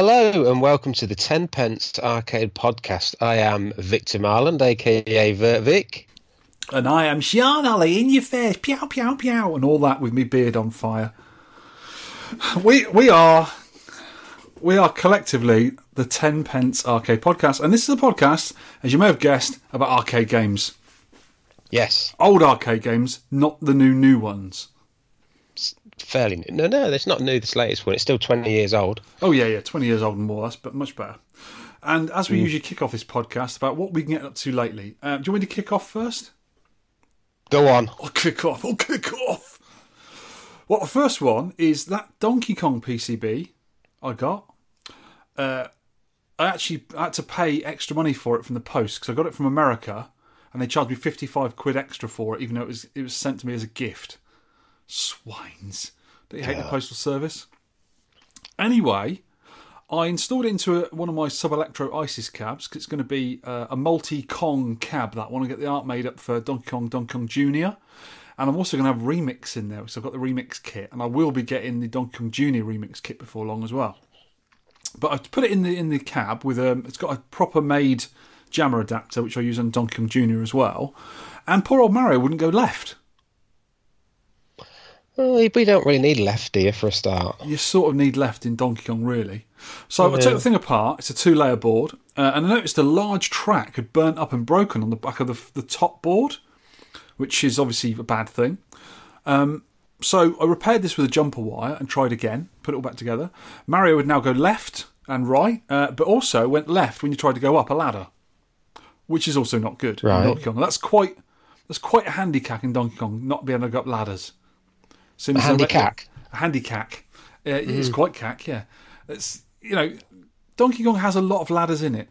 Hello and welcome to the Ten Pence Arcade Podcast. I am Victor Marland, aka Vertvic. And I am Shaun Ali in your face, pew pew pew, and all that with me beard on fire. We we are we are collectively the Ten Pence Arcade Podcast, and this is a podcast, as you may have guessed, about arcade games, Yes, old arcade games, not the new new ones. Fairly new. No, no, it's not new. This latest one. It's still twenty years old. Oh yeah, yeah, twenty years old and more. That's but much better. And as we usually kick off this podcast about what we can get up to lately, uh, do you want me to kick off first? Go on. I'll kick off. I'll kick off. Well, the first one is that Donkey Kong PCB I got. Uh, I actually had to pay extra money for it from the post because I got it from America, and they charged me fifty-five quid extra for it, even though it was it was sent to me as a gift. Swines! Don't you hate the postal service? Anyway, I installed it into a, one of my Sub Electro ISIS cabs because it's going to be uh, a multi Kong cab. That one. I get the art made up for Donkey Kong, Donkey Kong Junior, and I'm also going to have remix in there. So I've got the remix kit, and I will be getting the Donkey Kong Junior remix kit before long as well. But I've put it in the in the cab with um, it's got a proper made JAMMA adapter which I use on Donkey Kong Junior as well. And poor old Mario wouldn't go left. Well, we don't really need left, you, for a start? you sort of need left in Donkey Kong, really. So I took the thing apart. It's a two-layer board, uh, and I noticed a large track had burnt up and broken on the back of the, the top board, which is obviously a bad thing. Um, so I repaired this with a jumper wire and tried again, put it all back together. Mario would now go left and right, uh, but also went left when you tried to go up a ladder, which is also not good Right. in Donkey Kong. That's quite that's quite a handicap in Donkey Kong, not being able to go up ladders. Soon A as I handy cack. a handy cack. Uh, It's quite cack, yeah. It's you know, Donkey Kong has a lot of ladders in it.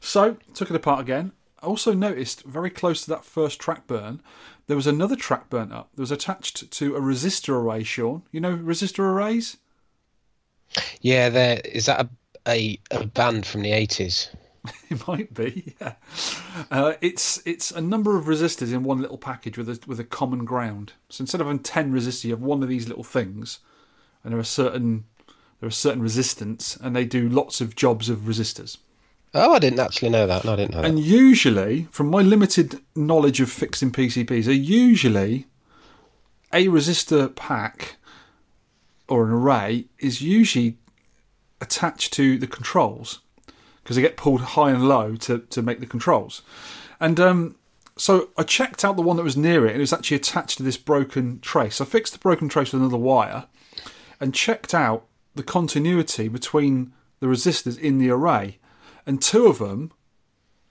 So took it apart again. I also noticed very close to that first track burn, there was another track burnt up. There was attached to a resistor array. Shaun, you know resistor arrays? Yeah, there is that a, a a band from the eighties. It might be. Yeah. Uh, it's it's a number of resistors in one little package with a with a common ground. So instead of having ten resistors, you have one of these little things, and there are certain there are certain resistance, and they do lots of jobs of resistors. Oh, I didn't actually know that. No, I didn't know And usually, from my limited knowledge of fixing PCBs, are usually a resistor pack or an array is usually attached to the controls because they get pulled high and low to, to make the controls. And um, so I checked out the one that was near it, and it was actually attached to this broken trace. I fixed the broken trace with another wire and checked out the continuity between the resistors in the array, and two of them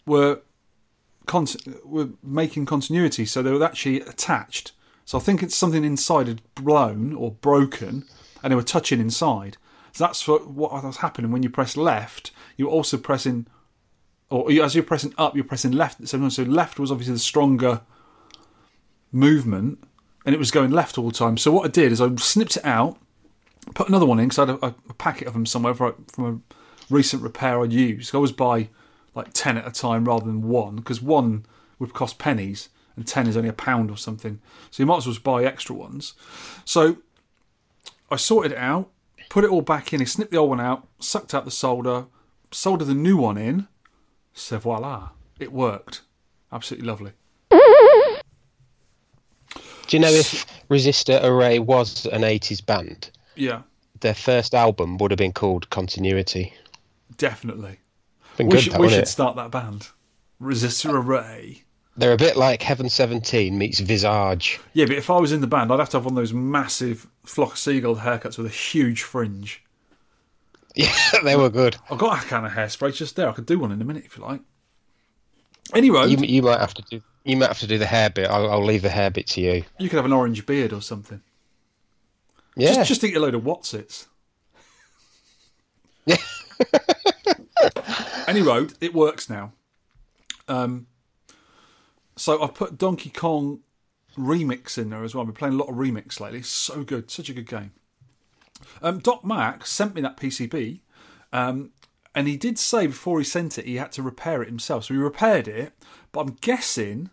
were con- were making continuity, so they were actually attached. So I think it's something inside had blown or broken, and they were touching inside. So that's what, what was happening when you press left. You're also pressing, or as you're pressing up, you're pressing left. So, so left was obviously the stronger movement, and it was going left all the time. So what I did is I snipped it out, put another one in because I had a, a packet of them somewhere from a recent repair I'd used. I always buy like 10 at a time rather than one because one would cost pennies and 10 is only a pound or something. So you might as well buy extra ones. So I sorted it out, put it all back in, I snipped the old one out, sucked out the solder, soldered the new one in. So voila, it worked. Absolutely lovely. Do you know if Resistor Array was an eighties band? Yeah, Their first album would have been called Continuity. definitely. Been We good, should, that, we should start that band. Resistor uh, Array. They're a bit like Heaven Seventeen meets Visage. Yeah, but if I was in the band, I'd have to have one of those massive flock of seagull haircuts with a huge fringe. Yeah, they were good. I've got a can of hairspray just there. I could do one in a minute if you like. Anyway, You, you, might have to do. You might have to do the hair bit. I'll, I'll leave the hair bit to you. You could have an orange beard or something. Yeah, Just, just eat a load of Wotsits. yeah. Anyway, it works now. Um, so I've put Donkey Kong remix in there as well. I've been playing a lot of remix lately. So good, such a good game. Um, Doc Mac sent me that PCB, um, and he did say before he sent it he had to repair it himself. So he repaired it, but I'm guessing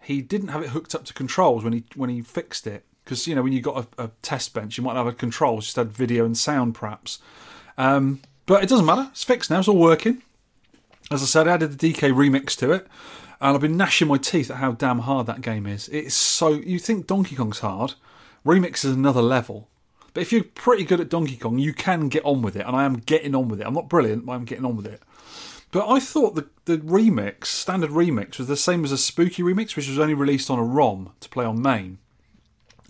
he didn't have it hooked up to controls when he when he fixed it. Because you know when you got a, a test bench, you might have a controls just had video and sound perhaps. Um, But it doesn't matter. It's fixed now. It's all working. As I said, I added the DK remix to it, and I've been gnashing my teeth at how damn hard that game is. It's so you think Donkey Kong's hard, remix is another level. But if you're pretty good at Donkey Kong, you can get on with it, and I am getting on with it. I'm not brilliant, but I'm getting on with it. But I thought the the remix, standard remix, was the same as a spooky remix, which was only released on a ROM to play on MAME.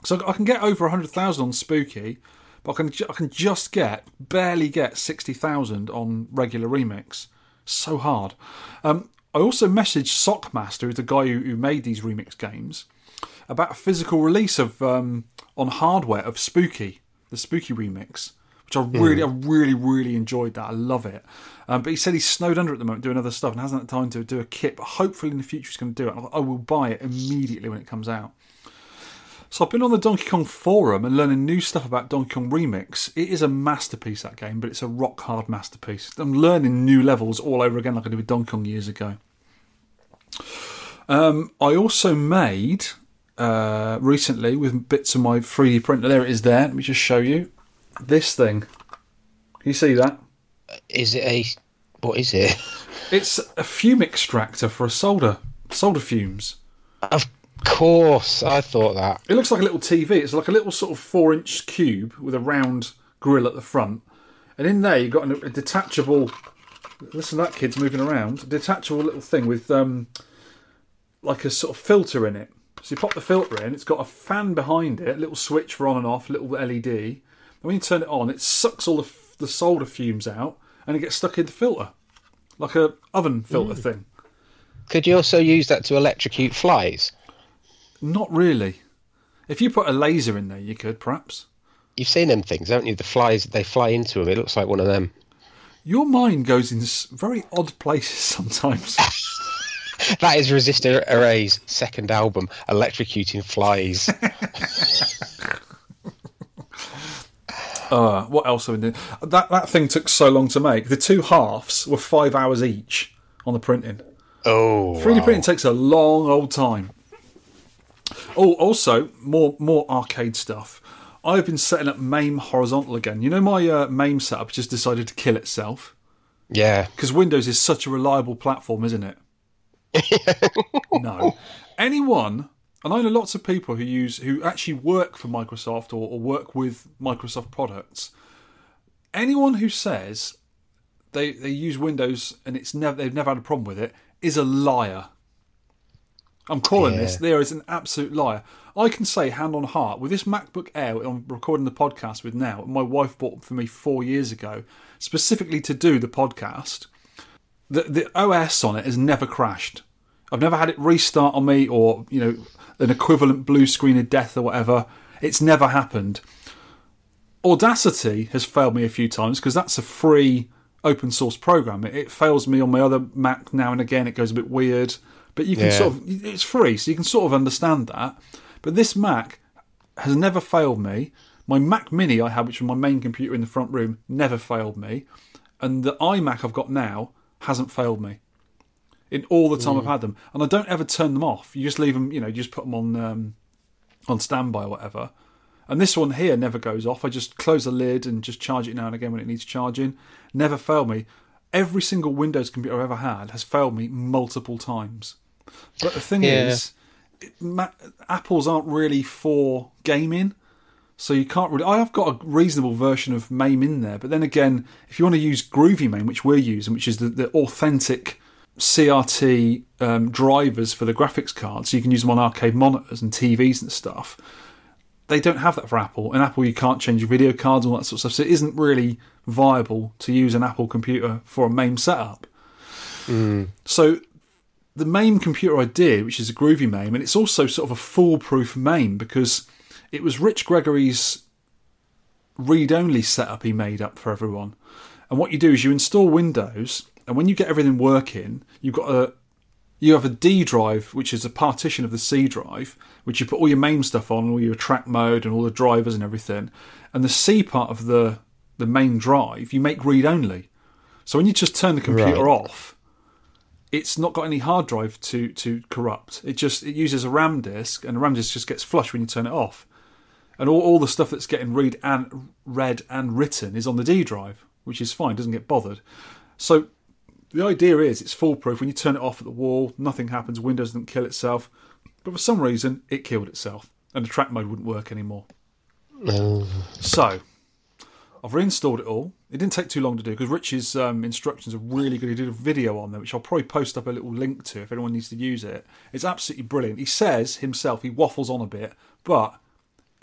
So I can get over hundred thousand on spooky, but I can I can just get barely get sixty thousand on regular remix. So hard. Um, I also messaged Sockmaster, who's the guy who, who made these remix games, about a physical release of um, on hardware of Spooky, the Spooky remix, which I really, I really, really enjoyed that. I love it. Um, but he said he's snowed under at the moment doing other stuff and hasn't had time to do a kit. But hopefully in the future he's going to do it. I will buy it immediately when it comes out. So I've been on the Donkey Kong forum and learning new stuff about Donkey Kong Remix. It is a masterpiece that game, but it's a rock hard masterpiece. I'm learning new levels all over again, like I did with Donkey Kong years ago. Um, I also made uh, recently with bits of my 3D printer. There it is. There. Let me just show you this thing. You see that? Is it a. What is it? It's a fume extractor for a solder solder fumes. Of course, I thought that. It looks like a little TV. It's like a little sort of four inch cube with a round grill at the front. And in there, you've got a detachable. Listen that kid's moving around. A detachable little thing with um, like a sort of filter in it. So you pop the filter in, it's got a fan behind it, a little switch for on and off, a little LED. And when you turn it on, it sucks all the, the solder fumes out and it gets stuck in the filter. Like a oven filter mm. thing. Could you also use that to electrocute flies? Not really. If you put a laser in there, you could perhaps. You've seen them things, haven't you? The flies, they fly into them. It looks like one of them. Your mind goes in very odd places sometimes. That is Resistor Array's second album, Electrocuting Flies. Uh, what else have we done? That that thing took so long to make. The two halves were five hours each on the printing. oh. 3D wow. printing takes a long old time. Oh, also more more arcade stuff. I've been setting up MAME horizontal again. You know my uh, MAME setup just decided to kill itself Yeah. because Windows is such a reliable platform, isn't it? no. Anyone, and I know lots of people who use who actually work for Microsoft or, or work with Microsoft products. Anyone who says they they use Windows and it's never they've never had a problem with it is a liar. I'm calling this. Yeah. There is an absolute liar. I can say hand on heart with this MacBook Air I'm recording the podcast with now. My wife bought for me four years ago, specifically to do the podcast the the OS on it has never crashed. I've never had it restart on me or you know an equivalent blue screen of death or whatever. It's never happened. Audacity has failed me a few times because that's a free open source program. It, it fails me on my other Mac now and again. It goes a bit weird, but you can Yeah. sort of it's free, so you can sort of understand that. But this Mac has never failed me. My Mac Mini I had, which was my main computer in the front room, never failed me, and the iMac I've got now hasn't failed me in all the time I've had them. And I don't ever turn them off. You just leave them, you know, you just put them on um, on standby or whatever. And this one here never goes off. I just close the lid and just charge it now and again when it needs charging. Never failed me. Every single Windows computer I've ever had has failed me multiple times. But the thing Yeah. is, it, Ma- Apples aren't really for gaming. So you can't really. I have got a reasonable version of MAME in there, but then again, if you want to use Groovy MAME, which we're using, which is the, the authentic CRT um, drivers for the graphics cards, so you can use them on arcade monitors and TVs and stuff. They don't have that for Apple. In Apple, you can't change your video cards and all that sort of stuff. So it isn't really viable to use an Apple computer for a MAME setup. So the MAME computer I did, which is a Groovy MAME, and it's also sort of a foolproof MAME because it was Rich Gregory's read-only setup he made up for everyone. And what you do is you install Windows, and when you get everything working, you've got a you have a D drive, which is a partition of the C drive, which you put all your main stuff on, all your Attract-Mode and all the drivers and everything. And the C part of the the main drive, you make read only. So when you just turn the computer Right. off, it's not got any hard drive to to corrupt. It just it uses a RAM disk, and the RAM disk just gets flush when you turn it off. And all, all the stuff that's getting read and read and written is on the D drive. which is fine, doesn't get bothered. So the idea is it's foolproof. When you turn it off at the wall, nothing happens, Windows doesn't kill itself. But for some reason, it killed itself, and the Attract-Mode wouldn't work anymore. So I've reinstalled it all. It didn't take too long to do because Rich's um, instructions are really good. He did a video on them, which I'll probably post up a little link to if anyone needs to use it. It's absolutely brilliant. He says himself, he waffles on a bit, but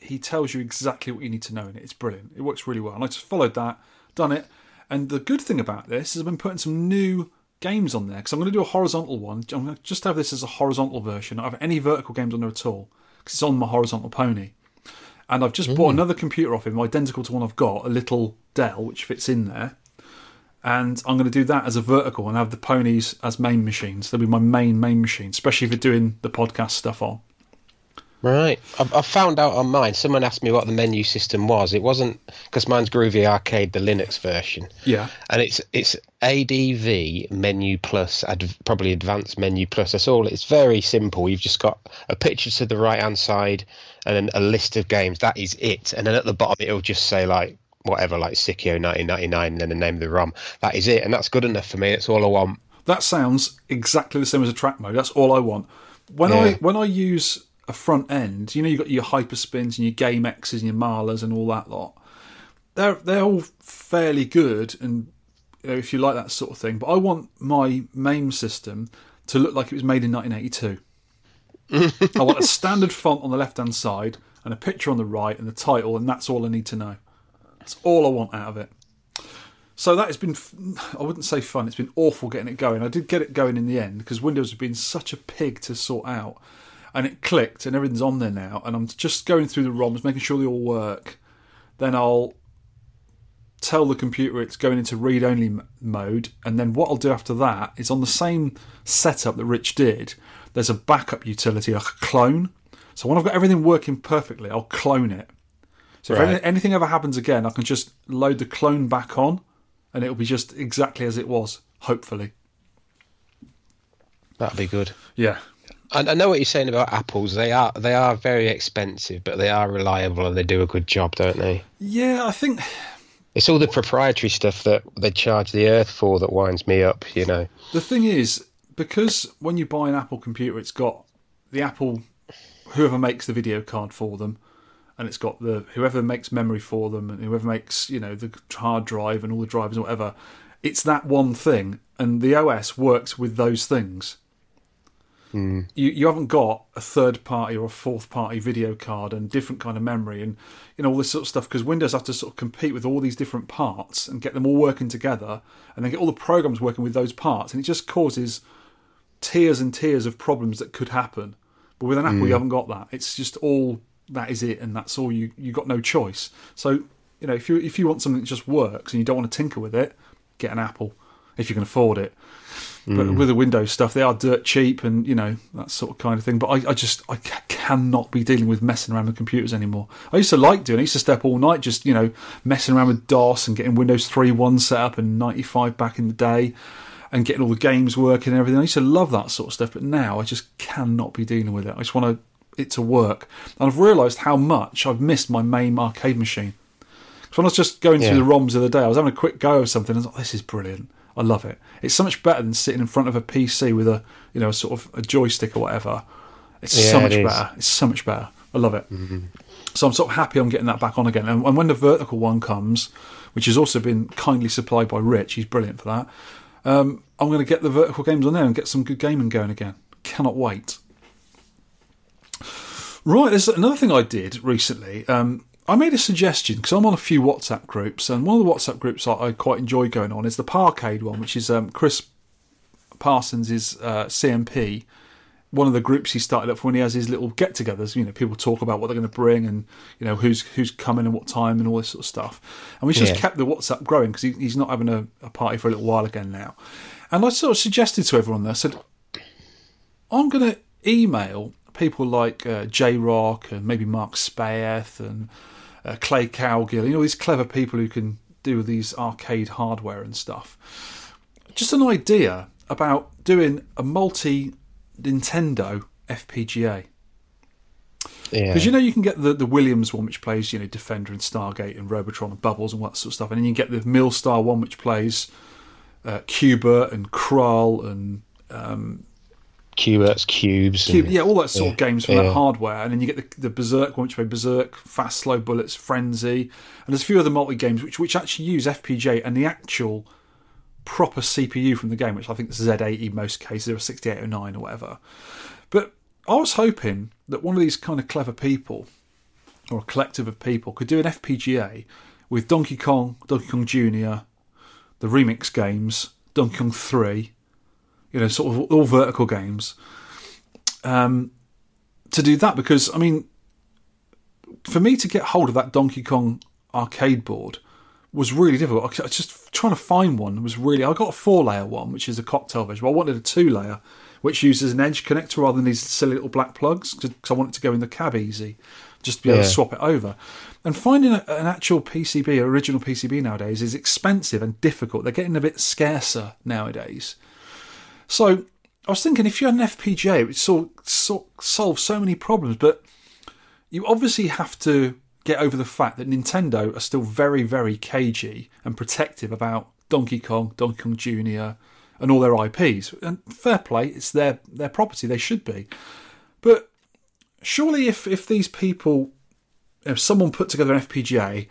he tells you exactly what you need to know in it. It's brilliant. It works really well. And I just followed that, done it. And the good thing about this is I've been putting some new games on there because I'm going to do a horizontal one. I'm going to just have this as a horizontal version. I don't have any vertical games on there at all because it's on my horizontal pony. And I've just bought mm. another computer off him, identical to one I've got, a little Dell, which fits in there. And I'm going to do that as a vertical and have the ponies as main machines. They'll be my main, main machine, especially if you're doing the podcast stuff on. Right. I, I found out on mine. Someone asked me what the menu system was. It wasn't because mine's Groovy Arcade, the Linux version, Yeah. and it's it's ADV Menu Plus, ad, probably Advanced Menu Plus. That's all. It's very simple. You've just got a picture to the right hand side, and then a list of games. That is it. And then at the bottom, it'll just say like whatever, like Psikyo 1999, and then the name of the ROM. That is it, and that's good enough for me. That's all I want. That sounds exactly the same as a track mode. That's all I want. When I when I use a front end, you know, you've got your HyperSpins and your GameEx's and your Malas and all that lot. They're they're all fairly good, and you know, if you like that sort of thing. But I want my MAME system to look like it was made in 1982. I want a standard font on the left hand side and a picture on the right and the title, and that's all I need to know. That's all I want out of it. So that has been, I wouldn't say fun, it's been awful getting it going. I did get it going in the end because Windows has been such a pig to sort out. And it clicked and everything's on there now. And I'm just going through the ROMs, making sure they all work. Then I'll tell the computer it's going into read only m- mode. And then what I'll do after that is on the same setup that Rich did, there's a backup utility, like a clone. So when I've got everything working perfectly, I'll clone it. So if Right. any, anything ever happens again, I can just load the clone back on, and it'll be just exactly as it was. Hopefully, That'd be good. yeah, I, I know what you're saying about apples. They are they are very expensive, but they are reliable and they do a good job, don't they? yeah. I think It's all the proprietary stuff that they charge the earth for that winds me up. You know. the thing is because when you buy an Apple computer, it's got the Apple whoever makes the video card for them, and it's got the whoever makes memory for them, and whoever makes you know the hard drive and all the drivers and whatever. It's that one thing, and the OS works with those things. You you haven't got a third party or a fourth party video card and different kind of memory and you know all this sort of stuff because Windows have to sort of compete with all these different parts and get them all working together and then get all the programs working with those parts and it just causes tiers and tiers of problems that could happen. But with an Apple, you mm. haven't got that. It's just all that is it, and that's all you you got no choice. So you know if you if you want something that just works and you don't want to tinker with it, get an Apple if you can afford it. But mm. with the Windows stuff, they are dirt cheap, and you know that sort of kind of thing. But I, I just I cannot be dealing with messing around with computers anymore. I used to like doing. it. I used to step all night just you know messing around with DOS and getting Windows three one set up and ninety five back in the day, and getting all the games working and everything. I used to love that sort of stuff. But now I just cannot be dealing with it. I just want to, it to work, and I've realised how much I've missed my main arcade machine. So when I was just going Yeah. through the ROMs of the day, I was having a quick go of something. And I was like, "This is brilliant. I love it. It's so much better than sitting in front of a PC with a, you know, sort of a joystick or whatever. It's so much it better. It's so much better. I love it. So I'm sort of happy I'm getting that back on again. And, and when the vertical one comes, which has also been kindly supplied by Rich, he's brilliant for that. Um, I'm going to get the vertical games on there and get some good gaming going again. Cannot wait. Right, there's another thing I did recently. Um, I made a suggestion because I'm on a few WhatsApp groups, and one of the WhatsApp groups I, I quite enjoy going on is the Parkade one, which is um, Chris Parsons' uh, CMP. One of the groups he started up for when he has his little get-togethers. You know, people talk about what they're going to bring, and you know who's who's coming and what time, and all this sort of stuff. And we just Yeah. kept the WhatsApp growing because he, he's not having a, a party for a little while again now. And I sort of suggested to everyone there, I said, I'm going to email people like uh, Jrok and maybe Mark Spaeth and uh, Clay Cowgill, you know, these clever people who can do these arcade hardware and stuff. Just an idea about doing a multi Nintendo FPGA. Yeah. Because you know you can get the, the Williams one, which plays you know Defender and Stargate and Robotron and Bubbles and all that sort of stuff, and then you get the Millstar one, which plays uh, Cuba and Krull and Qbert's Qubes. Cube, and- yeah, all that sort of games from yeah. that hardware, and then you get the, the Berserk one, which play Berserk, Fast Slow Bullets, Frenzy, and there's a few other multi games which which actually use FPGA and the actual proper CPU from the game, which I think is Z80 in most cases, or 6809 or whatever. But I was hoping that one of these kind of clever people, or a collective of people, could do an FPGA with Donkey Kong, Donkey Kong Jr., the remix games, Donkey Kong 3, you know, sort of all vertical games, um, to do that because I mean, for me to get hold of that Donkey Kong arcade board was really difficult. I was just trying to find one was really. I got a four layer one, which is a cocktail version. But I wanted a two layer, which uses an edge connector rather than these silly little black plugs, because I want it to go in the cab easy, just to be able to swap it over. And finding a, an actual PCB, original PCB nowadays, is expensive and difficult. They're getting a bit scarcer nowadays. So I was thinking, if you had an FPGA, it would sol- solve so many problems. But you obviously have to get over the fact that Nintendo are still very, very cagey and protective about Donkey Kong, Donkey Kong Jr., and all their IPs. And fair play, it's their their property; they should be. But surely, if if these people, if someone put together an FPGA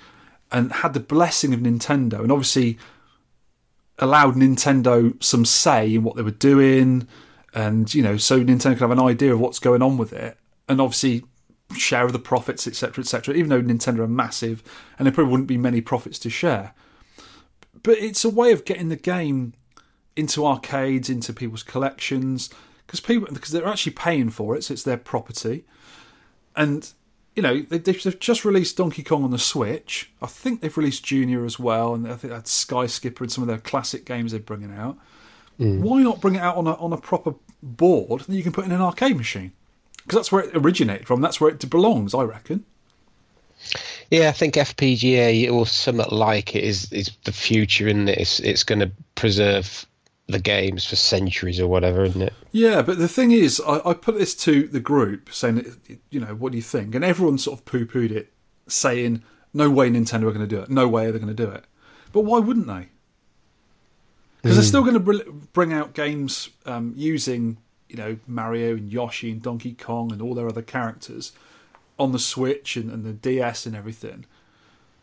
and had the blessing of Nintendo, and obviously allowed Nintendo some say in what they were doing, and you know, so Nintendo could have an idea of what's going on with it, and obviously share of the profits, etc., etc. Even though Nintendo are massive, and there probably wouldn't be many profits to share, but it's a way of getting the game into arcades, into people's collections, because people because they're actually paying for it, so it's their property, and you know they, they've just released Donkey Kong on the Switch. I think they've released Junior as well, and I think that's Sky Skipper and some of their classic games they're bringing out. Mm. Why not bring it out on a on a proper board that you can put in an arcade machine? Because that's where it originated from. That's where it belongs, I reckon. Yeah, I think FPGA or something like it is is the future, and it? It's it's going to preserve the games for centuries or whatever, isn't it? Yeah, but the thing is, I, I put this to the group saying, you know, what do you think? And everyone sort of poo pooed it, saying, no way Nintendo are going to do it. No way are they going to do it. But why wouldn't they? Because they're still going to br- bring out games um, using, you know, Mario and Yoshi and Donkey Kong and all their other characters on the Switch and, and the DS and everything.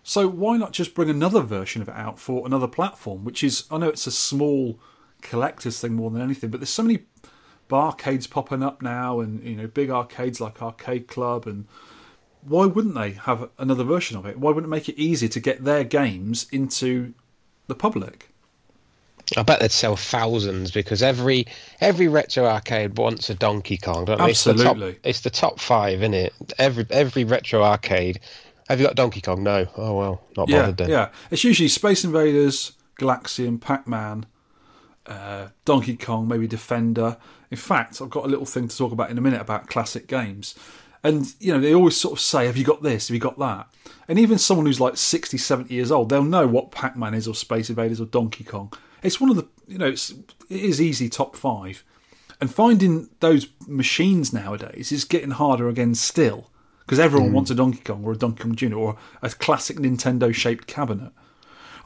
So why not just bring another version of it out for another platform? Which is, I know it's a small collector's thing more than anything, but there's so many barcades popping up now, and you know, big arcades like Arcade Club, and why wouldn't they have another version of it? Why wouldn't it make it easier to get their games into the public? I bet they'd sell thousands because every every retro arcade wants a Donkey Kong, don't they? It's the Absolutely. top, it's the top five, isn't it? Every every retro arcade. Have you got Donkey Kong? No. Oh well, not Yeah, bothered then. yeah. It's usually Space Invaders, Galaxian, Pac-Man, uh, Donkey Kong, maybe Defender. In fact, I've got a little thing to talk about in a minute about classic games. And, you know, they always sort of say, have you got this? Have you got that? And even someone who's like 60, 70 years old, they'll know what Pac-Man is or Space Invaders or Donkey Kong. It's one of the, you know, it's, it is easy top five. And finding those machines nowadays is getting harder again still. Because everyone wants a Donkey Kong or a Donkey Kong Jr. or a classic Nintendo shaped cabinet.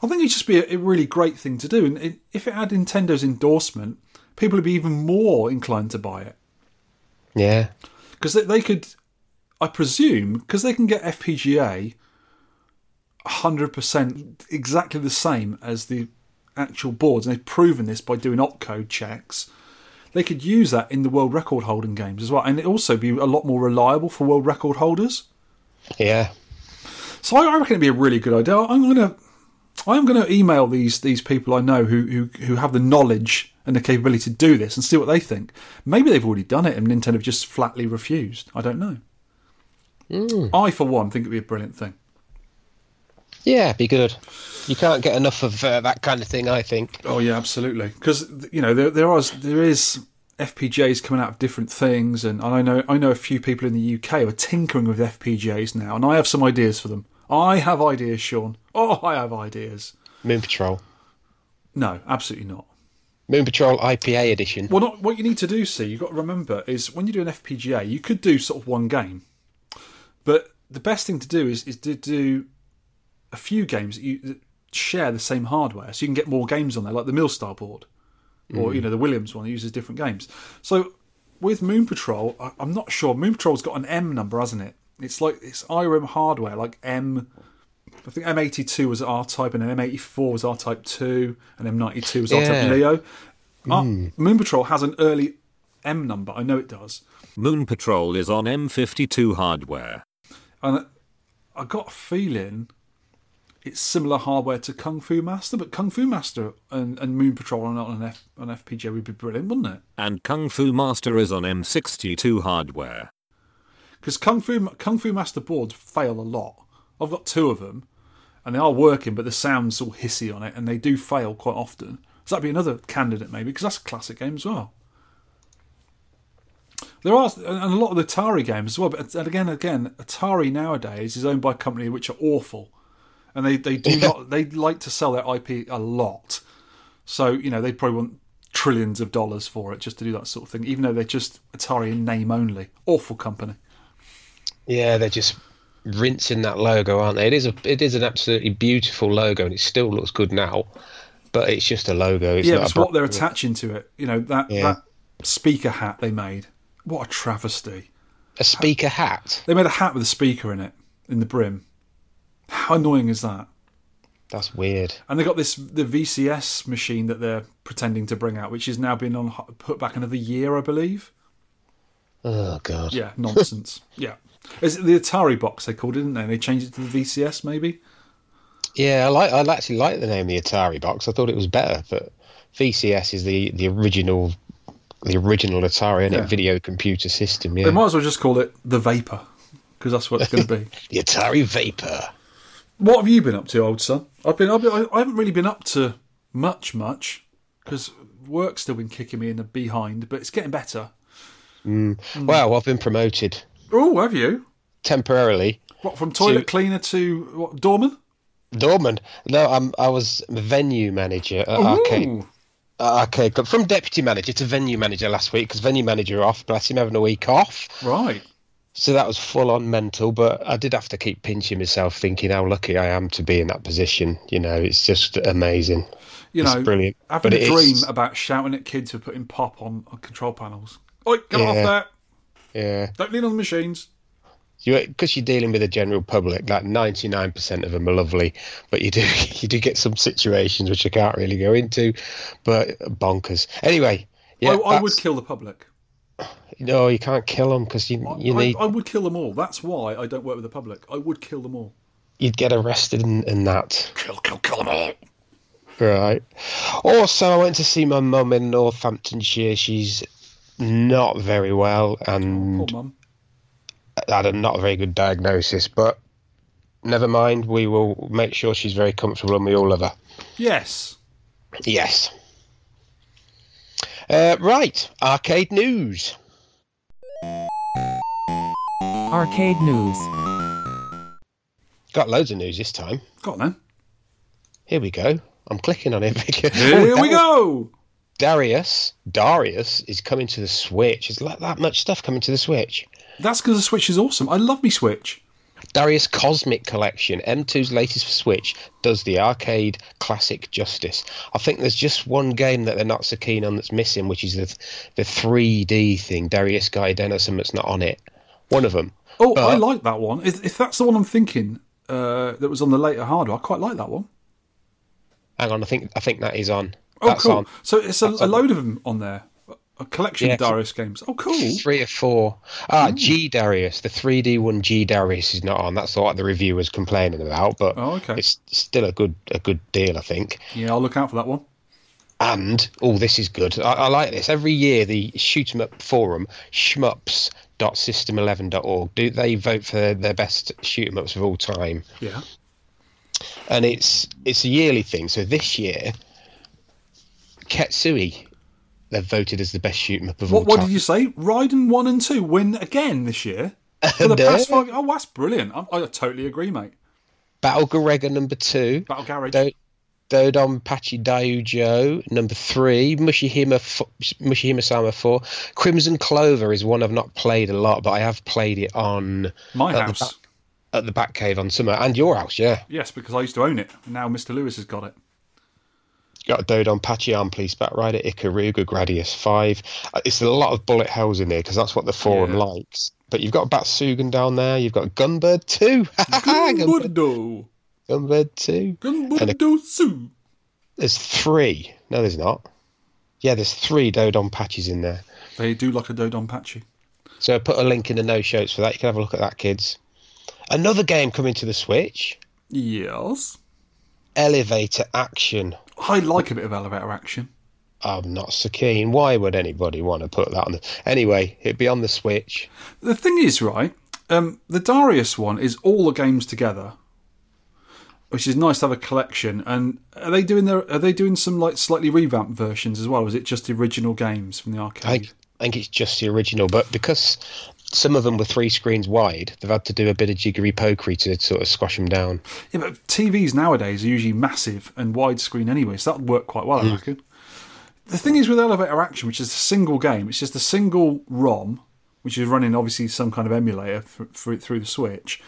I think it'd just be a, a really great thing to do. And it, if it had Nintendo's endorsement, people would be even more inclined to buy it. Yeah. Because they, they could, I presume, because they can get FPGA 100% exactly the same as the actual boards, and they've proven this by doing opcode checks. They could use that in the world record holding games as well, and it also be a lot more reliable for world record holders. Yeah. So I I reckon it'd be a really good idea. I'm gonna, I'm gonna email these these people I know who who who have the knowledge and the capability to do this and see what they think. Maybe they've already done it and Nintendo have just flatly refused. I don't know. I, for one, think it'd be a brilliant thing. Yeah, be good. You can't get enough of uh, that kind of thing, I think. Oh yeah, absolutely. Because you know there there are there is FPGAs coming out of different things, and I know I know a few people in the UK who are tinkering with FPGAs now, and I have some ideas for them. I have ideas, Shaun. Oh, I have ideas. Moon Patrol. No, absolutely not. Moon Patrol IPA edition. Well, not, what you need to do, see, you've got to remember is when you do an FPGA, you could do sort of one game. But the best thing to do is, is to do a few games that you that share the same hardware, so you can get more games on there, like the Millstar board, or mm. you know the Williams one that uses different games. So with Moon Patrol, I, I'm not sure. Moon Patrol's got an M number, hasn't it? It's like it's Irem hardware, like M. I think M82 was R type, and then M84 was R type two, and M92 was R Yeah. type Leo. Uh, Moon Patrol has an early M number. I know it does. Moon Patrol is on M52 hardware. And I got a feeling it's similar hardware to Kung Fu Master, but Kung Fu Master and, and Moon Patrol are not on an, F, on FPGA would be brilliant, wouldn't it? And Kung Fu Master is on M62 hardware. Because Kung Fu Kung Fu Master boards fail a lot. I've got two of them, and they are working, but the sound's all hissy on it, and they do fail quite often. So that'd be another candidate maybe, because that's a classic game as well. There are and a lot of the Atari games as well, but and again, again, Atari nowadays is owned by a company which are awful, and they they do not they like to sell their IP a lot. So you know they probably want trillions of dollars for it just to do that sort of thing, even though they're just Atari in name only. Awful company. Yeah, they're just rinsing that logo, aren't they? It is a it is an absolutely beautiful logo, and it still looks good now. But it's just a logo. It's yeah, not it's what they're attaching to it. You know that Yeah. that speaker hat they made. What a travesty! A speaker hat. They made a hat with a speaker in it in the brim. How annoying is that? That's weird. And they got this the VCS machine that they're pretending to bring out, which has now been on put back another year, I believe. Oh god. Yeah, nonsense. yeah, is it the Atari box they called it, didn't they? They changed it to the VCS, maybe. Yeah, I like. I actually like the name the Atari box. I thought it was better, but VCS is the the original, the original Atari and Yeah. video computer system. Yeah, they might as well just call it the Vapor, because that's what it's going to be. the Atari Vapor. What have you been up to, old son? I've been, I've been I haven't really been up to much, much, because work's still been kicking me in the behind, but it's getting better. Hmm. Well, I've been promoted Oh, have you? temporarily. What from toilet To- cleaner to what, doorman? Dorman. No, I'm. I was venue manager at arcade. Ooh. arcade club from deputy manager to venue manager last week because venue manager off. Bless him, having a week off. Right. So that was full on mental, but I did have to keep pinching myself, thinking how lucky I am to be in that position. You know, it's just amazing. You It's know, brilliant. having But a dream is- about shouting at kids for putting pop on, on control panels. Oi, get off Yeah. there! Yeah, Don't lean on the machines. you because you're dealing with the general public. Like ninety nine percent of them are lovely, but you do you do get some situations which I can't really go into, but bonkers. Anyway, yeah, I, I would kill the public. No, you can't kill them because you you I, need I would kill them all. That's why I don't work with the public. I would kill them all. you'd get arrested in, in that. Kill, kill, kill them all. Right. Also, I went to see my mum in Northamptonshire. She's not very well and mum. had a not very good diagnosis, but never mind. We will make sure she's very comfortable and we all love her. Yes. Yes. Uh, right. Arcade news. Arcade News. Got loads of news this time. Got on then. Here we go. I'm clicking on it. Here Oh, we go. Darius. Darius is coming to the Switch. There's like that much stuff coming to the Switch. That's because the Switch is awesome. I love me Switch. Darius Cosmic Collection, M2's latest for Switch, does the arcade classic justice. I think there's just one game that they're not so keen on that's missing, which is the the 3D thing. Darius Gaiden or something that's not on it. One of them. Oh, I like that one. If, if that's the one I'm thinking uh, that was on the later hardware, I quite like that one. Hang on, I think I think that is on. Oh, cool. on. So it's a, a on. load of them on there. A collection Yeah, of Darius games. Oh, cool. Three or four. Ah, G Darius, the 3D one. G Darius is not on. That's what the reviewer's complaining about, but Oh, okay. it's still a good a good deal, I think. Yeah, I'll look out for that one. And oh, this is good. I, I like this. Every year, the shoot 'em up forum shmups.system11.org do they vote for their best shoot 'em ups of all time, Yeah. and it's it's a yearly thing. So this year, Ketsui, they've voted as the best shoot 'em up of What, all what did you say? Raiden 1 and 2 win again this year? For the No. past five. Oh, that's brilliant. I, I totally agree, mate. Battle Garega number two. Battle Garage. Don't Dodon Pachi Daiujo, number three. Mushihime, F- Mushihime Sama four. Crimson Clover is one I've not played a lot, but I have played it on My at the house. back- at the back cave on summer and your house, yeah. Yes, because I used to own it. and Now Mr. Lewis has got it. Got a Dodon Pachi Armed Police Batrider, Ikaruga, Gradius 5. Uh, It's a lot of bullet hells in there because that's what the forum Yeah. likes. But you've got Batsugun down there, you've got Gunbird 2. Gunbird, Gunburdo. Gunbird 2. Gunburdo Sue. There's three. No, there's not. Yeah, there's three Dodon patches in there. They do like a Dodon Patchy. So I put a link in the no shows for that. You can have a look at that, kids. Another game coming to the Switch Yes. Elevator Action. I like a bit of elevator action. I'm not so keen. Why would anybody want to put that on the. Anyway, it'd be on the Switch. The thing is, right, um, the Darius one is all the games together, which is nice to have a collection. And are they doing their? Are they doing some like slightly revamped versions as well? Or is it just the original games from the I arcade? think, I think it's just the original, but because some of them were three screens wide, they've had to do a bit of jiggery pokery to sort of squash them down. Yeah, but TVs nowadays are usually massive and widescreen anyway, so that would work quite well, I hmm. reckon. The thing is with Elevator Action, which is a single game, it's just a single ROM, which is running obviously some kind of emulator for, through the Switch.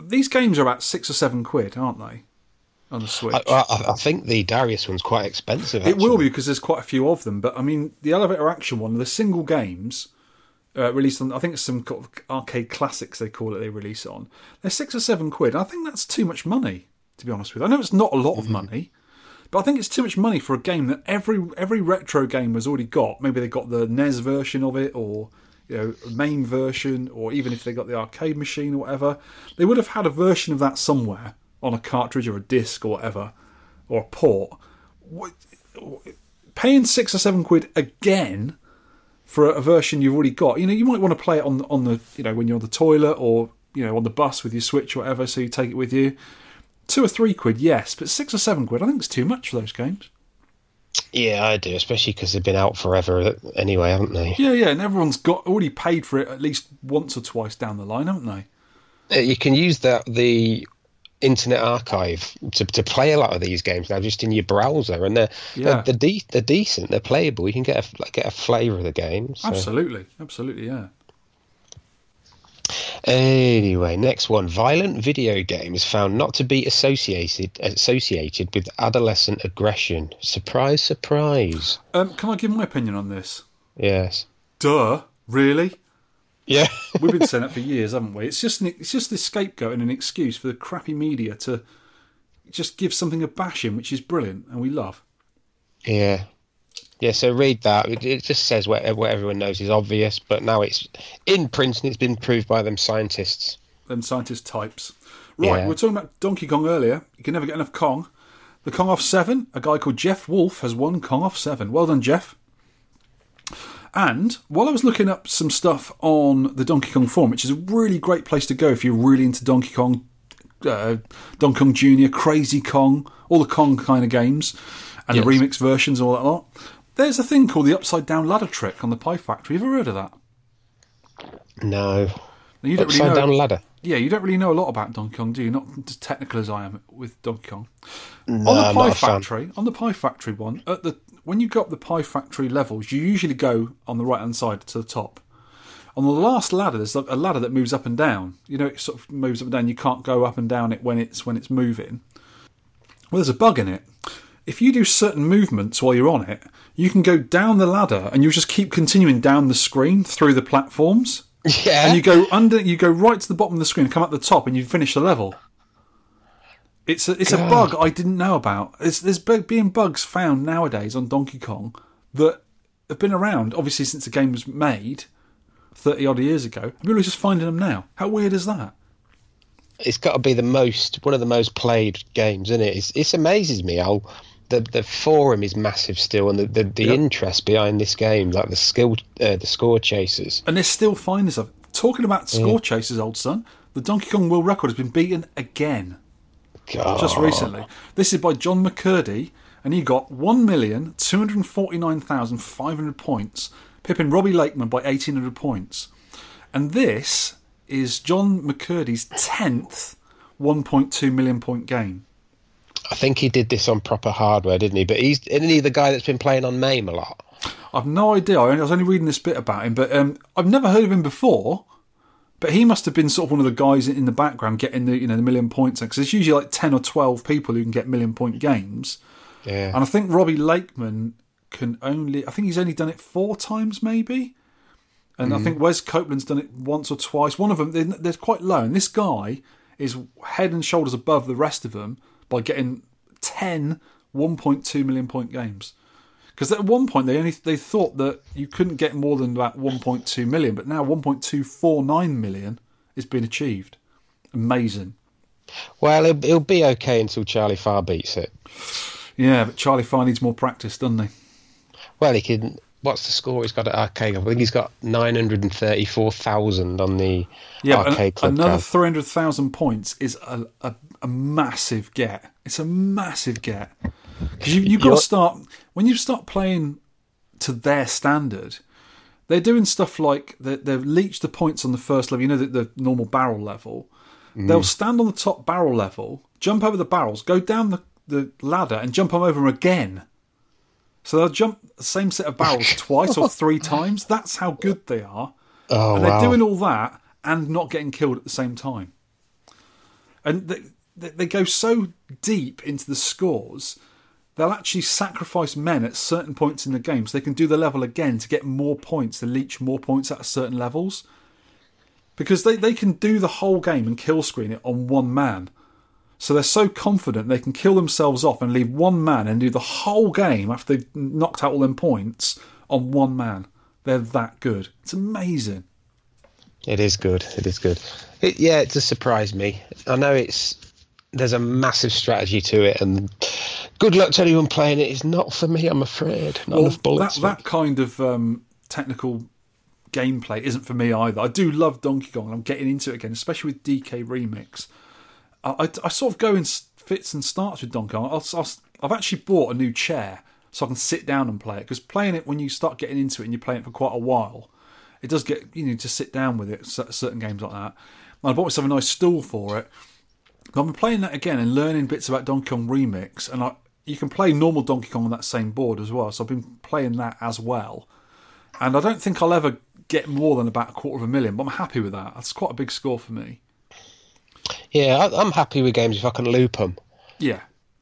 These games are about six or seven quid, aren't they? On the Switch. I, I, I think the Darius one's quite expensive. It will be because there's quite a few of them. But I mean, the Elevator Action one, the single games uh, released on, I think it's some kind of arcade classics they call it. They release it on. They're six or seven quid. I think that's too much money, to be honest with you. I know it's not a lot of money, but I think it's too much money for a game that every every retro game has already got. Maybe they got the NES version of it, or you know, MAME version, or even if they got the arcade machine or whatever, they would have had a version of that somewhere on a cartridge or a disc or whatever, or a port. What, paying six or seven quid again for a version you've already got. You know, you might want to play it on on the you know when you're on the toilet or you know on the bus with your Switch or whatever, so you take it with you. Two or three quid, yes, but six or seven quid, I think it's too much for those games. Yeah, I do, especially because they've been out forever anyway, haven't they? Yeah, yeah, and everyone's got already paid for it at least once or twice down the line, haven't they? Uh, You can use that the Internet Archive to, to play a lot of these games now, just in your browser, and they're Yeah. they're, they're, de- they're decent, they're playable. You can get a like, get a flavour of the game. so- Absolutely, absolutely, yeah. Anyway, next one. Violent video games found not to be associated associated with adolescent aggression. Surprise, surprise. Um, can I give my opinion on this? Yes. Duh, really? Yeah. We've been saying that for years, haven't we? It's just an, it's just this scapegoat and an excuse for the crappy media to just give something a bashing, which is brilliant and we love. yeah. Yeah, so read that. It, it just says what, what everyone knows is obvious, but now it's in print and it's been proved by them scientists. Them scientist types. Right, Yeah. we were talking about Donkey Kong earlier. You can never get enough Kong. The Kong off seven. A guy called Jeff Wolf has won Kong off seven. Well done, Jeff. And while I was looking up some stuff on the Donkey Kong forum, which is a really great place to go if you're really into Donkey Kong, uh, Donkey Kong Jr., Crazy Kong, all the Kong kind of games, and the Yes. remix versions, and all that lot. There's a thing called the upside down ladder trick on the Pie Factory. Have you ever heard of that? No. Now, you don't Upside really know. down ladder. Yeah, you don't really know a lot about Donkey Kong, do you? Not as technical as I am with Donkey Kong. No, on the I'm Pie not. Factory, on the Pie Factory one, at the when you go up the Pie Factory levels, you usually go on the right hand side to the top. On the last ladder, there's a ladder that moves up and down. You know, it sort of moves up and down. You can't go up and down it when it's when it's moving. Well, there's a bug in it. If you do certain movements while you're on it, you can go down the ladder and you just keep continuing down the screen through the platforms Yeah. and you go under you go right to the bottom of the screen come up the top and you finish the level it's a, it's a bug i didn't know about. It's, there's being bugs found nowadays on donkey kong that have been around obviously since the game was made 30 odd years ago. And people are just finding them now. How weird is that? It's got to be the most one of the most played games, isn't it? It's, it amazes me how the the forum is massive still, and the the, the Yep. interest behind this game, like the skill, uh, the score chasers. and they're still finding stuff. Talking about score chasers old son the donkey kong world record has been beaten again God. just recently. This is by John McCurdy, and he got 1,249,500 points, pipping Robbie Lakeman by 1,800 points. And this is John McCurdy's 10th 1.2 million point game. I think he did this on proper hardware, didn't he? But he's isn't he the guy that's been playing on MAME a lot? I've no idea. I was only reading this bit about him, but um, I've never heard of him before. But he must have been sort of one of the guys in the background getting the you know the million points because it's usually like ten or twelve people who can get million point games, Yeah. and I think Robbie Lakeman can only I think he's only done it four times maybe, and I mm-hmm. think Wes Copeland's done it once or twice. One of them they're, they're quite low, and this guy is head and shoulders above the rest of them by getting 10 1.2 million point games. Because at one point they only they thought that you couldn't get more than about 1.2 million, but now 1.249 million is being achieved. Amazing. Well, it'll, he'll be okay until Charlie Farr beats it. Yeah, but Charlie Farr needs more practice, doesn't he? Well, he can. What's the score he's got at Arcade? I think he's got nine hundred and thirty-four thousand on the Yeah, Arcade an- Club. another 300,000 points is a, a, a massive get. It's a massive get. Because you, you've got to start, when you start playing to their standard, they're doing stuff like they, they've leached the points on the first level, you know, the, the normal barrel level. Mm. They'll stand on the top barrel level, jump over the barrels, go down the, the ladder, and jump on over them again. So they'll jump the same set of barrels twice or three times. That's how good they are. oh and they're wow! doing all that and not getting killed at the same time. And they, they, they go so deep into the scores, they'll actually sacrifice men at certain points in the game so they can do the level again to get more points, to leech more points at certain levels. Because they, they can do the whole game and kill screen it on one man. So they're so confident they can kill themselves off and leave one man and do the whole game after they've knocked out all them points on one man. They're that good. It's amazing. It is good. It is good. It, yeah, it does surprise me. I know it's there's a massive strategy to it, and good luck to anyone playing it. It's not for me, I'm afraid. Not enough bullets. that, that kind of um, technical gameplay isn't for me either. I do love Donkey Kong, and I'm getting into it again, especially with DK Remix. I, I, I sort of go in fits and starts with Donkey Kong. I'll, I'll, I've actually bought a new chair so I can sit down and play it because playing it when you start getting into it and you're playing it for quite a while, it does get you know to sit down with it. Certain games like that. And I bought myself a nice stool for it. I've been playing that again and learning bits about Donkey Kong Remix, and I, you can play normal Donkey Kong on that same board as well. So I've been playing that as well, and I don't think I'll ever get more than about a quarter of a million, but I'm happy with that. That's quite a big score for me. yeah, I'm happy with games if I can loop them. Yeah,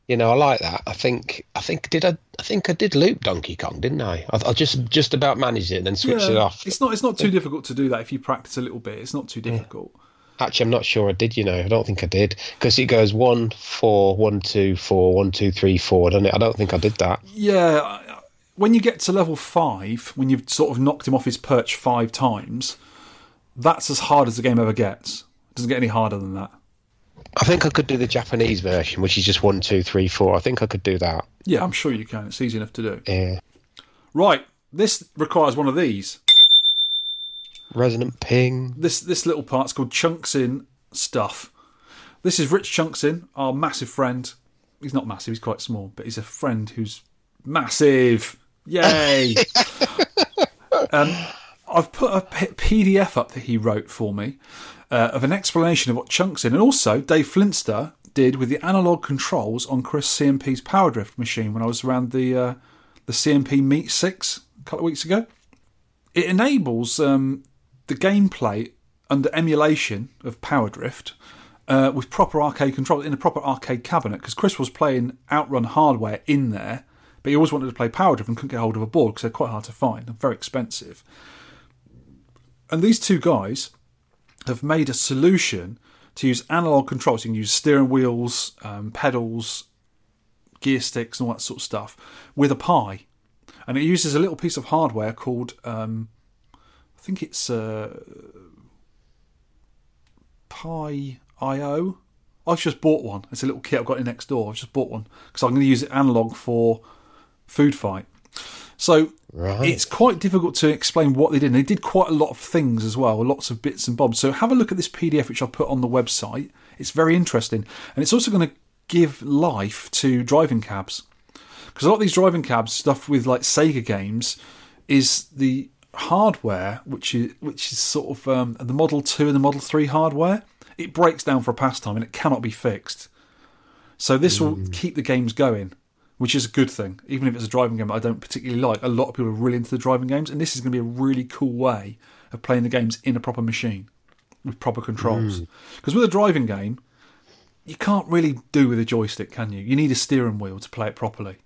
You know, I like that. I think I think did I I think I did loop Donkey Kong, didn't I? I, I just just about managed it and then switched it off. It's not it's not too difficult to do that if you practice a little bit. It's not too difficult. Actually, I'm not sure I did. You know, I don't think I did because it goes one four one two four one two three four, doesn't it? I don't think I did that. Yeah, when you get to level five, when you've sort of knocked him off his perch five times, that's as hard as the game ever gets. It doesn't get any harder than that. I think I could do the Japanese version, which is just one two three four. I think I could do that. Yeah, I'm sure you can. It's easy enough to do. Yeah. Right, this requires one of these. Resonant ping. This this little part's called Chunksin stuff. This is Rich Chunksin, our massive friend. He's not massive, he's quite small, but he's a friend who's massive. Yay! um, I've put a PDF up that he wrote for me uh, of an explanation of what Chunksin, and also Dave Flinster did with the analog controls on Chris CMP's Power Drift machine when I was around the uh, the CMP Meet Six a couple of weeks ago. It enables um, the gameplay under emulation of Power Drift uh, with proper arcade control in a proper arcade cabinet because Chris was playing Outrun hardware in there, but he always wanted to play Power Drift and couldn't get hold of a board because they're quite hard to find and very expensive. And these two guys have made a solution to use analog controls. You can use steering wheels, um, pedals, gear sticks, and all that sort of stuff with a Pi. And it uses a little piece of hardware called, um, think it's uh, Pi IO. I've just bought one. It's a little kit I've got in next door. I've just bought one because I'm going to use it analog for Food Fight. So Right. it's quite difficult to explain what they did. And they did quite a lot of things as well, lots of bits and bobs. So have a look at this PDF which I'll put on the website. It's very interesting, and it's also going to give life to driving cabs because a lot of these driving cabs stuff with like Sega games is the hardware which is which is sort of um, the Model Two and the Model Three hardware. It breaks down for a pastime and it cannot be fixed. So this will keep the games going, which is a good thing. Even if it's a driving game I don't particularly like, a lot of people are really into the driving games, and this is going to be a really cool way of playing the games in a proper machine with proper controls. Because with a driving game, you can't really do with a joystick, can you? You need a steering wheel to play it properly.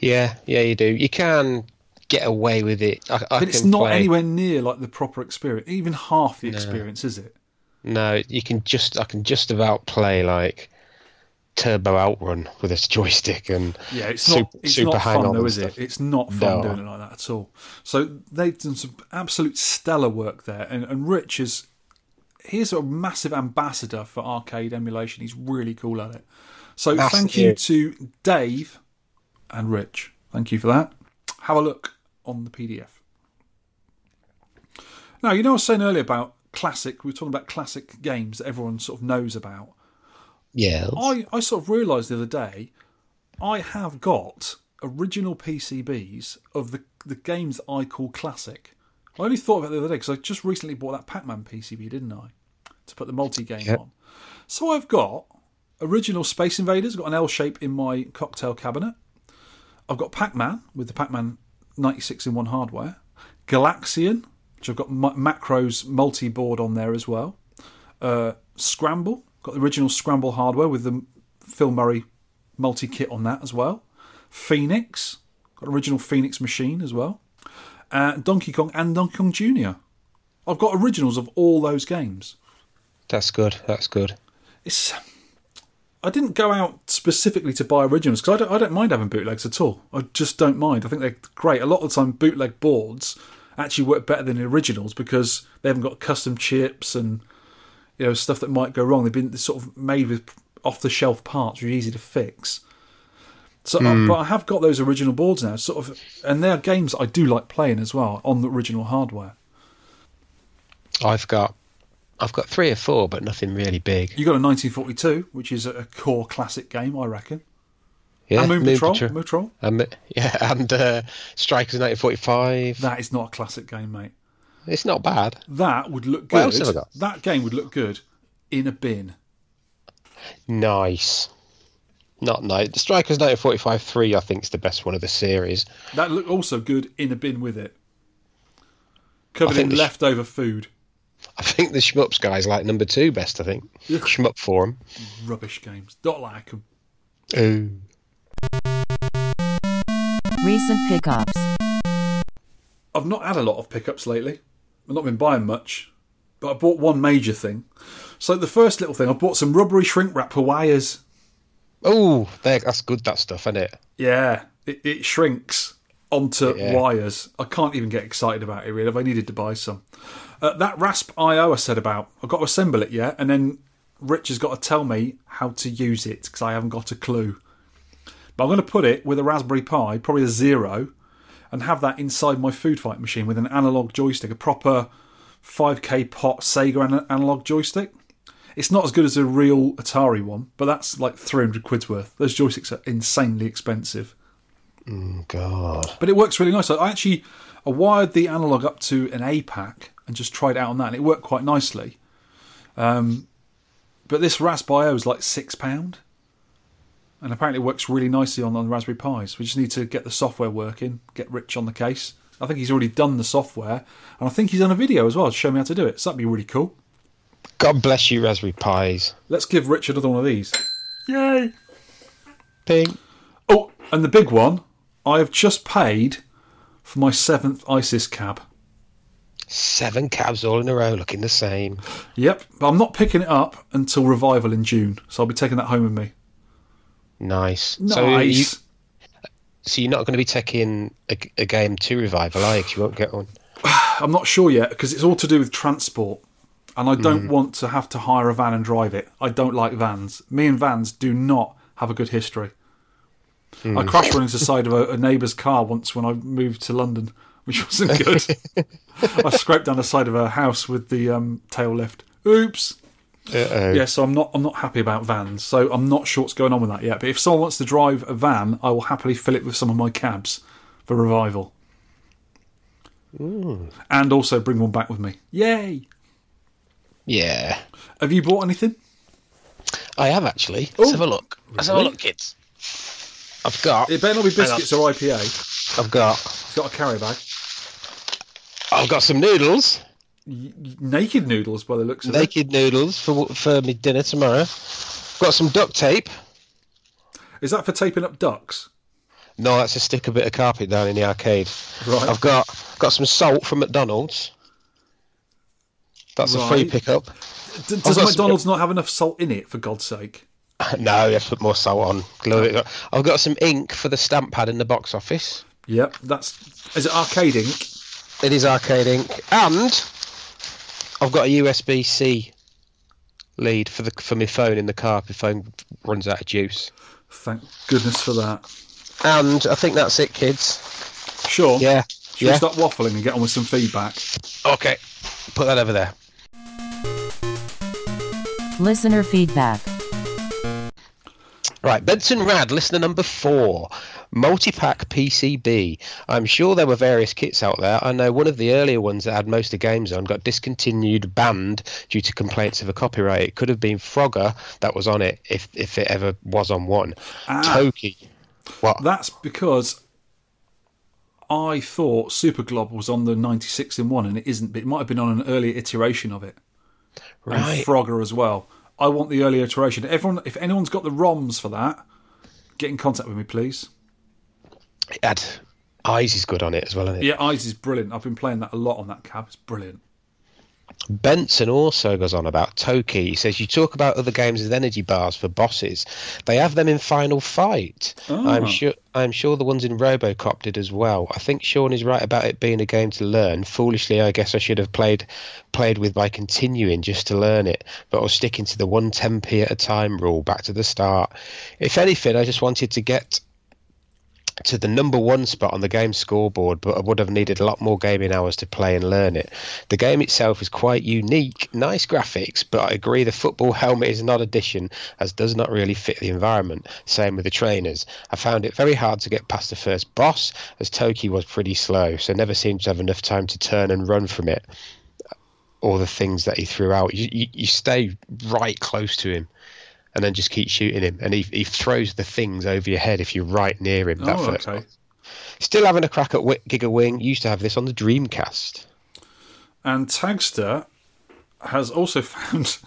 Yeah, yeah, you do. You can get away with it. I, I But it's not play- anywhere near like the proper experience. Even half the experience, is it? No, you can just. I can just about play like Turbo Outrun with a joystick and Yeah, it's Sup- not. It's Super not fun though, is it? It's not fun No. doing it like that at all. So they've done some absolute stellar work there, and, and Rich is he's a massive ambassador for arcade emulation. He's really cool at it. So thank you to Dave and Rich. Thank you for that. Have a look on the PDF. Now you know I was saying earlier about classic. We were talking about classic games that everyone sort of knows about. yeah. I, I sort of realised the other day I have got original PCBs of the the games that I call classic. I only thought of it the other day because I just recently bought that Pac-Man PCB, didn't I? To put the multi-game Yep. on. So I've got original Space Invaders, got an L shape in my cocktail cabinet. I've got Pac-Man with the Pac-Man 96 in one hardware. Galaxian, which I've got macros multi-board on there as well. Uh, Scramble, got the original Scramble hardware with the Phil Murray multi kit on that as well. Phoenix, got original Phoenix machine as well. Uh, Donkey Kong and Donkey Kong Jr. I've got originals of all those games. That's good. That's good. It's. I didn't go out specifically to buy originals because I don't, I don't mind having bootlegs at all. I just don't mind. I think they're great. A lot of the time, bootleg boards actually work better than the originals because they haven't got custom chips and you know stuff that might go wrong. They've been sort of made with off the shelf parts, which are easy to fix. So, uh, but I have got those original boards now, sort of, and they're games I do like playing as well on the original hardware. I've got. I've got three or four, but nothing really big. You got a 1942, which is a core classic game, I reckon. Yeah, and Moon, Patrol, Patrol. Moon Patrol. Um, yeah, and uh, Strikers 1945. That is not a classic game, mate. It's not bad. That would look good. What else have I got? That game would look good in a bin. Nice. Not nice. The Strikers 1945 3, I think, is the best one of the series. That look also good in a bin with it. Covered in the sh- leftover food. I think the Shmups guys like number two best, I think. Shmup Forum. Rubbish games. Don't like them. Ooh. Recent pickups. I've not had a lot of pickups lately. I've not been buying much. But I bought one major thing. So the first little thing, I bought some rubbery shrink wrap for wires. Oh, that's good, that stuff, isn't it? Yeah, it, it shrinks onto Yeah. wires. I can't even get excited about it really. If I needed to buy some, uh, that Rasp IO I said about, I've got to assemble it yet, and then Rich has got to tell me how to use it because I haven't got a clue. But I'm going to put it with a Raspberry Pi, probably a zero, and have that inside my food fight machine with an analog joystick, a proper 5K pot Sega an- analog joystick. It's not as good as a real Atari one, but that's like 300 quid's worth. Those joysticks are insanely expensive. God. But it works really nice. I actually I wired the analog up to an A pack and just tried out on that, and it worked quite nicely. Um, but this Raspberry IO is like six pound, and apparently it works really nicely on on the Raspberry Pis. We just need to get the software working, get Rich on the case. I think he's already done the software, and I think he's done a video as well to show me how to do it. So that'd be really cool. God bless you, Raspberry Pis. Let's give Rich another one of these. Yay! Ping. Oh, and the big one, I have just paid for my seventh ISIS cab. Seven cabs all in a row looking the same. Yep, but I'm not picking it up until revival in June, so I'll be taking that home with me. Nice. Nice. So, you, so you're not going to be taking a, a game to Revival, are you? 'Cause you won't get one. I'm not sure yet because it's all to do with transport, and I Mm. don't want to have to hire a van and drive it. I don't like vans. Me and vans do not have a good history. Mm. I crashed one into the side of a, a neighbour's car once when I moved to London, which wasn't good. I scraped down the side of a house with the um, tail lift. Oops. Uh-oh. Yeah, so I'm not I'm not happy about vans. So I'm not sure what's going on with that yet. But if someone wants to drive a van, I will happily fill it with some of my cabs for revival. And also bring one back with me. Yay! Yeah. Have you bought anything? I have actually. Let's Oh, have a look. Let's have a look, kids. I've got. It better not be biscuits or IPA. I've got. It's got a carry bag. I've got some noodles. Y- naked noodles by the looks of it. Naked noodles for for me dinner tomorrow. Got some duct tape. Is that for taping up ducks? No, that's to stick a bit of carpet down in the arcade. Right. I've got got some salt from McDonald's. That's a free pickup. D- does some- McDonald's not have enough salt in it, for God's sake? No, you have to put more salt on. I've got some ink for the stamp pad in the box office. Yep, that's. Is it arcade ink? It is arcade ink, and I've got a USB C lead for the for my phone in the car if my phone runs out of juice. Thank goodness for that. And I think that's it, kids. Sure. Yeah, Should yeah. we stop waffling and get on with some feedback? Okay, put that over there. Listener feedback. Right, Benson Rad, listener number four, multi-pack PCB. I'm sure there were various kits out there. I know one of the earlier ones that had most of the games on got discontinued, banned due to complaints of a copyright. It could have been Frogger that was on it, if if it ever was on one. Ah. Toki. What? That's because I thought Super Glob was on the 96 in 1 and it isn't, but it might have been on an earlier iteration of it. right. And Frogger as well. I want the earlier iteration. Everyone, if anyone's got the ROMs for that, get in contact with me, please. Had eyes is good on it as well, isn't it? Yeah, Eyes is brilliant. I've been playing that a lot on that cab. It's brilliant. Benson also goes on about Toki. He says you talk about other games with energy bars for bosses. They have them in Final Fight. I'm Ah. sure. I'm sure the ones in RoboCop did as well. I think Shaun is right about it being a game to learn. Foolishly, I guess I should have played played with by continuing just to learn it, but I was sticking to the one 10p at a time rule back to the start. If anything, I just wanted to get to the number one spot on the game scoreboard, but I would have needed a lot more gaming hours to play and learn it. The game itself is quite unique, nice graphics, but I agree the football helmet is not addition as does not really fit the environment. Same with the trainers. I found it very hard to get past the first boss as Toki was pretty slow, so never seemed to have enough time to turn and run from it. Or the things that he threw out. You, you, you stay right close to him and then just keep shooting him. And he, he throws the things over your head if you're right near him. That Oh, okay. one. Still having a crack at Giga Wing. Used to have this on the Dreamcast. And Tagster has also found.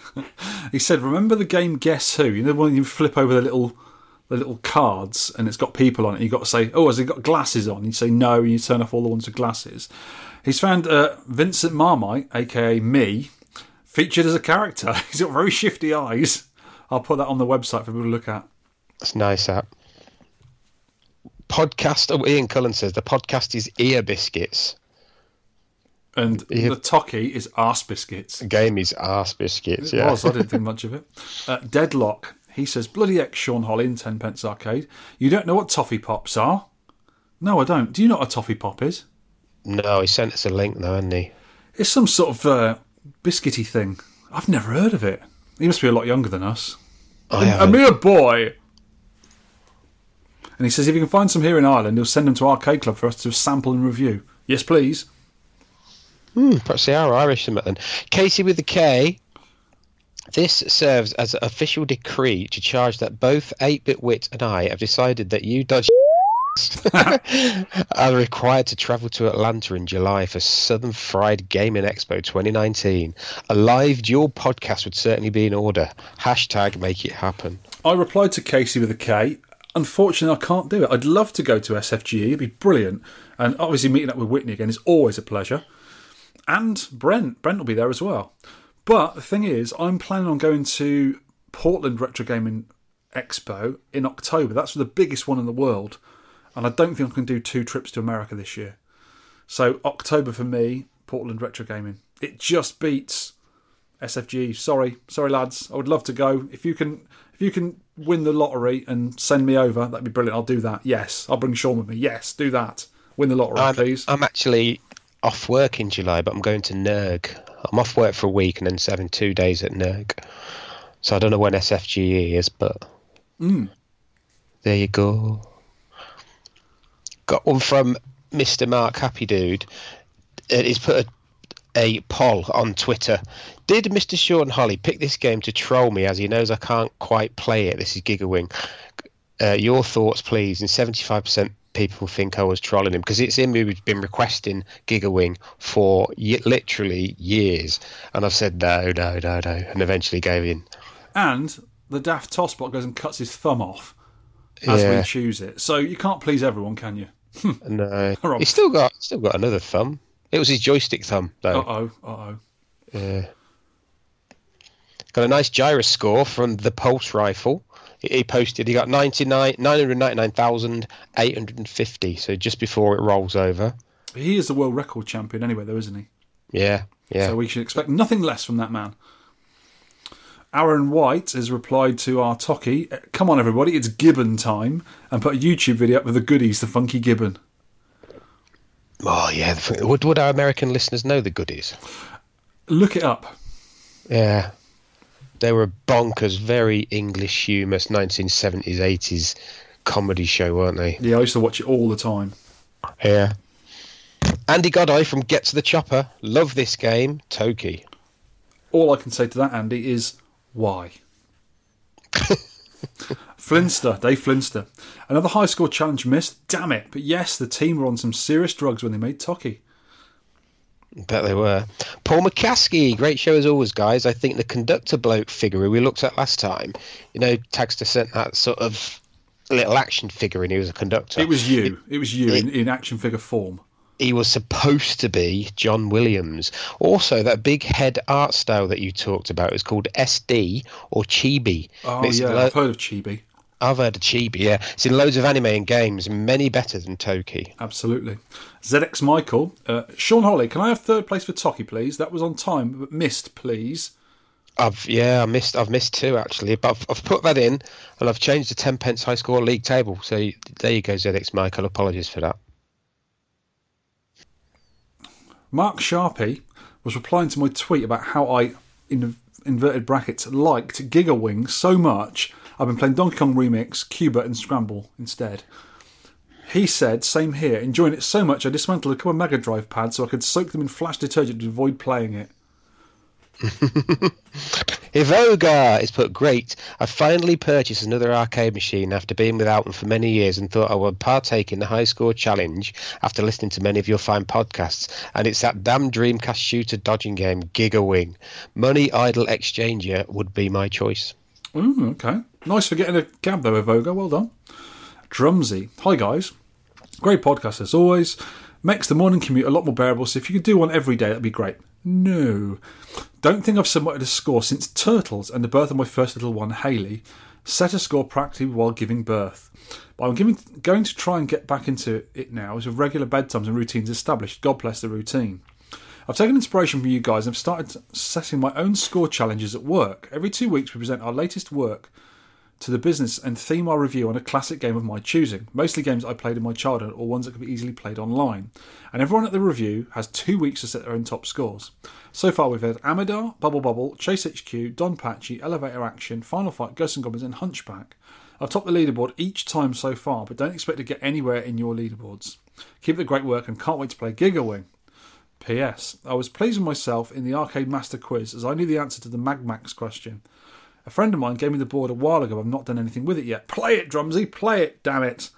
he said, "Remember the game Guess Who? You know when you flip over the little, the little cards, and it's got people on it. You got to say, "Oh, has he got glasses on?" You say no, and you turn off all the ones with glasses. He's found uh, Vincent Marmite, aka me, featured as a character. He's got very shifty eyes. I'll put that on the website for people to look at. That's nice. app. podcast. Oh, Ian Cullen says the podcast is ear biscuits. And Yeah. the Toki is arse biscuits. The game is arse biscuits. It Yeah. was. I didn't think much of it. Uh, Deadlock. He says, "Bloody ex Shaun Holly in Ten Pence Arcade. You don't know what toffee pops are? No, I don't. Do you know what a toffee pop is? No, he sent us a link though, hasn't he? It's some sort of uh, biscuity thing. I've never heard of it. He must be a lot younger than us. I A haven't. mere boy." And he says, "If you can find some here in Ireland, he'll send them to Arcade Club for us to sample and review." Yes, please. Hmm, perhaps they are Irish then. Casey with the K. This serves as an official decree to charge that both 8-Bit Wit and I have decided that you dodgy are required to travel to Atlanta in July for Southern Fried Gaming Expo 2019. A live dual podcast would certainly be in order. Hashtag make it happen. I replied to Casey with a K. Unfortunately, I can't do it. I'd love to go to SFGE. It'd be brilliant. And obviously, meeting up with Whitney again is always a pleasure. And Brent. Brent will be there as well. But the thing is, I'm planning on going to Portland Retro Gaming Expo in October. That's the biggest one in the world. And I don't think I can do two trips to America this year. So, October for me, Portland Retro Gaming. It just beats SFG. Sorry, sorry, lads. I would love to go. If you can, if you can win the lottery and send me over, that'd be brilliant. I'll do that. Yes, I'll bring Shaun with me. Yes, do that. Win the lottery, I'm, please. I'm actually off work in July, but I'm going to NERG. I'm off work for a week and then having two days at NERG. So I don't know when SFGE is, but hmm. there you go. Got one from Mr. Mark Happy Dude. Uh, He's put a, a poll on Twitter. Did Mr. Shaun Holly pick this game to troll me as he knows I can't quite play it? This is Gigawing. Uh, your thoughts, please. And 75% people think I was trolling him because it's him who's been requesting Gigawing for y- literally years. And I've said no, no, no, no, and eventually gave in. And the daft tossbot goes and cuts his thumb off as Yeah. we choose it. So you can't please everyone, can you? No, All right. he's still got still got another thumb. It was his joystick thumb though. Uh oh, uh oh. Yeah. Got a nice Gyruss score from the pulse rifle. He he posted he got 99 999,850, so just before it rolls over. He is the world record champion anyway, though, isn't he? Yeah, yeah. So we should expect nothing less from that man. Aaron White has replied to our Toki, come on everybody, it's Gibbon time, and put a YouTube video up with the goodies, the funky Gibbon. oh yeah, would would our American listeners know the goodies? Look it up. Yeah. They were bonkers, very English humorous 1970s 80s comedy show, weren't they? Yeah, I used to watch it all the time. Yeah. Andy Godoy from Get to the Chopper. Love this game. Toki. All I can say to that, Andy, is why? Flinster, Dave Flinster. Another high score challenge missed. Damn it. But yes, the team were on some serious drugs when they made Toki. Bet they were. Paul McCaskey, great show as always, guys. I think the conductor bloke figure who we looked at last time, you know, Taxter sent that sort of little action figure and he was a conductor. It was you. It, was you in, in action figure form. He was supposed to be John Williams. Also, that big head art style that you talked about is called SD or Chibi. Oh, yeah, lo- I've heard of Chibi. I've heard of Chibi, yeah. It's in loads of anime and games, many better than Toki. Absolutely. ZX Michael. Uh, Shaun Holly, can I have third place for Toki, please? That was on time, but missed, please. I've yeah, I missed I've missed two actually, but I've, I've put that in and I've changed the ten pence high score league table. So there you go, ZX Michael. Apologies for that. Mark Sharpie was replying to my tweet about how I, in inverted brackets, liked Giga Wing so much, I've been playing Donkey Kong Remix, Cuba, and Scramble instead. He said, same here, enjoying it so much I dismantled a couple of Mega Drive pads so I could soak them in flash detergent to avoid playing it. Ivoga is put great. I finally purchased another arcade machine after being without one for many years and thought I would partake in the high score challenge after listening to many of your fine podcasts. And it's that damn Dreamcast shooter dodging game, Giga Wing. Money Idol Exchanger would be my choice. Ooh, okay. Nice for getting a cab though, Evoga. Well done. Drumsy. Hi, guys. Great podcast as always. Makes the morning commute a lot more bearable, so if you could do one every day, that'd be great. No. Don't think I've submitted a score since Turtles and the birth of my first little one, Haley. Set a score practically while giving birth. But I'm giving, going to try and get back into it now as with regular bedtimes and routines established. God bless the routine. I've taken inspiration from you guys and I've started setting my own score challenges at work. Every two weeks, we present our latest work to the business and theme our review on a classic game of my choosing, mostly games I played in my childhood or ones that could be easily played online. And everyone at the review has two weeks to set their own top scores. So far, we've had Amidar, Bubble Bobble, Chase HQ, DonPachi, Elevator Action, Final Fight, Ghosts and Goblins, and Hunchback. I've topped the leaderboard each time so far, but don't expect to get anywhere in your leaderboards. Keep the great work and can't wait to play Gigawing. P.S. I was pleased with myself in the Arcade Master quiz as I knew the answer to the Magmax question. A friend of mine gave me the board a while ago. I've not done anything with it yet. Play it, Drumsy. Play it, damn it.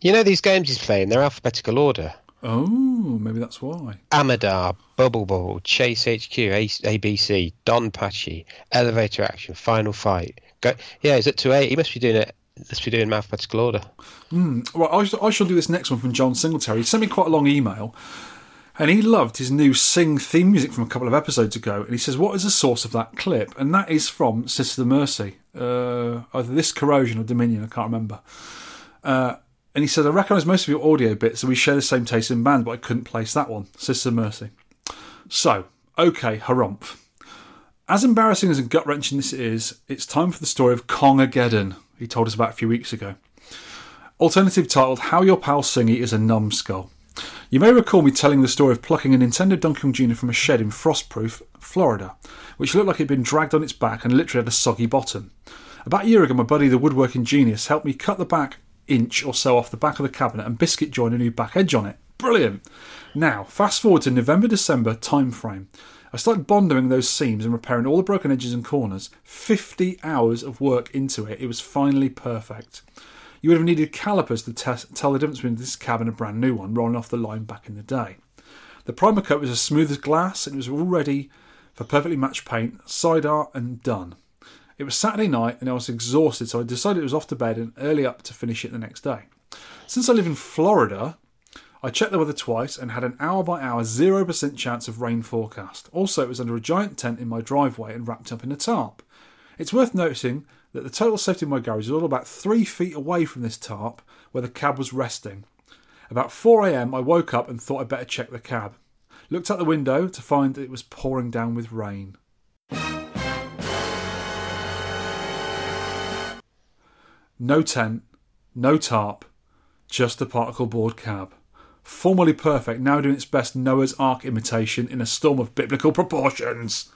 You know these games he's playing, they're alphabetical order. Oh, maybe that's why. Amidar, Bubble Bobble, Chase HQ, A- ABC, DonPachi, Elevator Action, Final Fight. Go, yeah, is it to eight? He must be doing it. Must be doing alphabetical order. Hmm. Right, I, sh- I shall do this next one from John Singletary. He sent me quite a long email, and he loved his new Sing theme music from a couple of episodes ago. And he says, "What is the source of that clip?" And that is from Sister Mercy, uh, either this Corrosion or Dominion. I can't remember. Uh, and he said, "I recognise most of your audio bits, and we share the same taste in bands, but I couldn't place that one, Sister Mercy." So, okay, harumph. As embarrassing as and gut wrenching this is, it's time for the story of Kongageddon. He told us about a few weeks ago. Alternative titled How Your Pal Singy is a Numbskull. You may recall me telling the story of plucking a Nintendo Donkey Kong Jr. from a shed in Frostproof, Florida, which looked like it had been dragged on its back and literally had a soggy bottom. About a year ago, my buddy, the woodworking genius, helped me cut the back inch or so off the back of the cabinet and biscuit join a new back edge on it. Brilliant. Now, fast forward to November December time frame. I started bonding those seams and repairing all the broken edges and corners. 50 hours of work into it. It was finally perfect. You would have needed calipers to tell the difference between this cab and a brand new one rolling off the line back in the day. The primer coat was as smooth as glass and it was all ready for perfectly matched paint, side art, and done. It was Saturday night and I was exhausted, so I decided it was off to bed and early up to finish it the next day. Since I live in Florida, I checked the weather twice and had an hour by hour 0% chance of rain forecast. Also, it was under a giant tent in my driveway and wrapped up in a tarp. It's worth noting that the total safety of my garage is all about three feet away from this tarp where the cab was resting. About 4am, I woke up and thought I'd better check the cab. Looked out the window to find that it was pouring down with rain. No tent, no tarp, just a particle board cab. Formerly perfect, now doing its best Noah's Ark imitation in a storm of biblical proportions.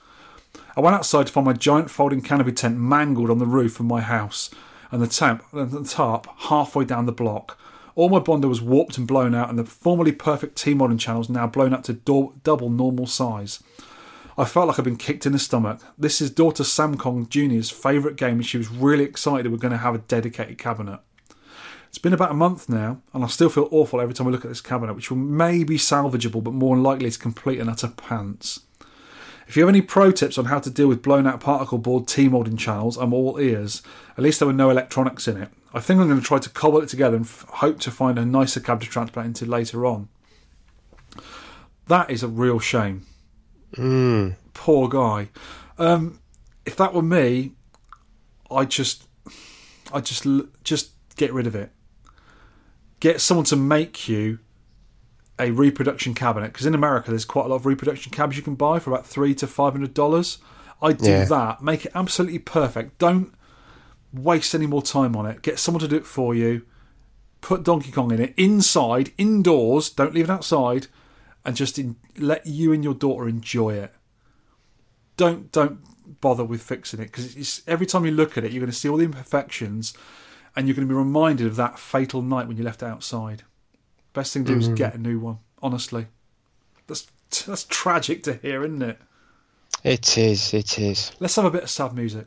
I went outside to find my giant folding canopy tent mangled on the roof of my house, and the, the tarp halfway down the block. All my Bondo was warped and blown out, and the formerly perfect T molding channels now blown up to do- double normal size. I felt like I'd been kicked in the stomach. This is daughter Sam Kong Jr.'s favourite game, and she was really excited we're going to have a dedicated cabinet. It's been about a month now, and I still feel awful every time I look at this cabinet, which may be salvageable, but more likely is complete and utter pants. If you have any pro tips on how to deal with blown out particle board T molding channels, I'm all ears. At least there were no electronics in it. I think I'm going to try to cobble it together and f- hope to find a nicer cab to transplant into later on. That is a real shame. Poor guy. Um, if that were me, I'd just, I'd just, just get rid of it. Get someone to make you a reproduction cabinet because in America there's quite a lot of reproduction cabs you can buy for about three to five hundred dollars. I'd do Yeah. that. Make it absolutely perfect. Don't waste any more time on it. Get someone to do it for you. Put Donkey Kong in it inside, indoors. Don't leave it outside, and just in, let you and your daughter enjoy it. Don't don't bother with fixing it because every time you look at it, you're going to see all the imperfections, and you're going to be reminded of that fatal night when you left it outside. Best thing to do is mm-hmm. get a new one. Honestly, that's that's tragic to hear, isn't it? It is. It is. Let's have a bit of sad music.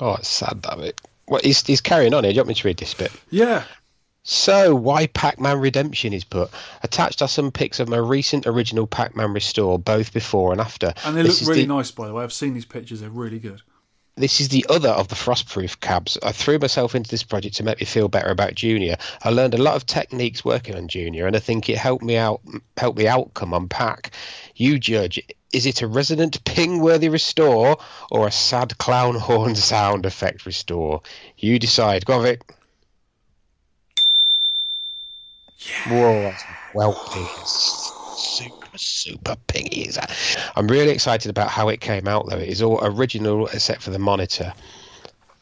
Oh, it's sad that bit. Well, he's, he's carrying on here. Do you want me to read this bit? Yeah, So, why Pac-Man Redemption is put? Attached are some pics of my recent original Pac-Man restore, both before and after. and they This look really the- nice, by the way. I've seen these pictures; they're really good. This is the other of the frostproof cabs. I threw myself into this project to make me feel better about Junior. I learned a lot of techniques working on Junior, and I think it helped me out, helped the outcome on Pack. You judge. Is it a resonant ping-worthy restore or a sad clown horn sound effect restore? You decide. Go on, Vic. Whoa, that's well pinged. Super, super that. I'm really excited about how it came out though. It is all original except for the monitor.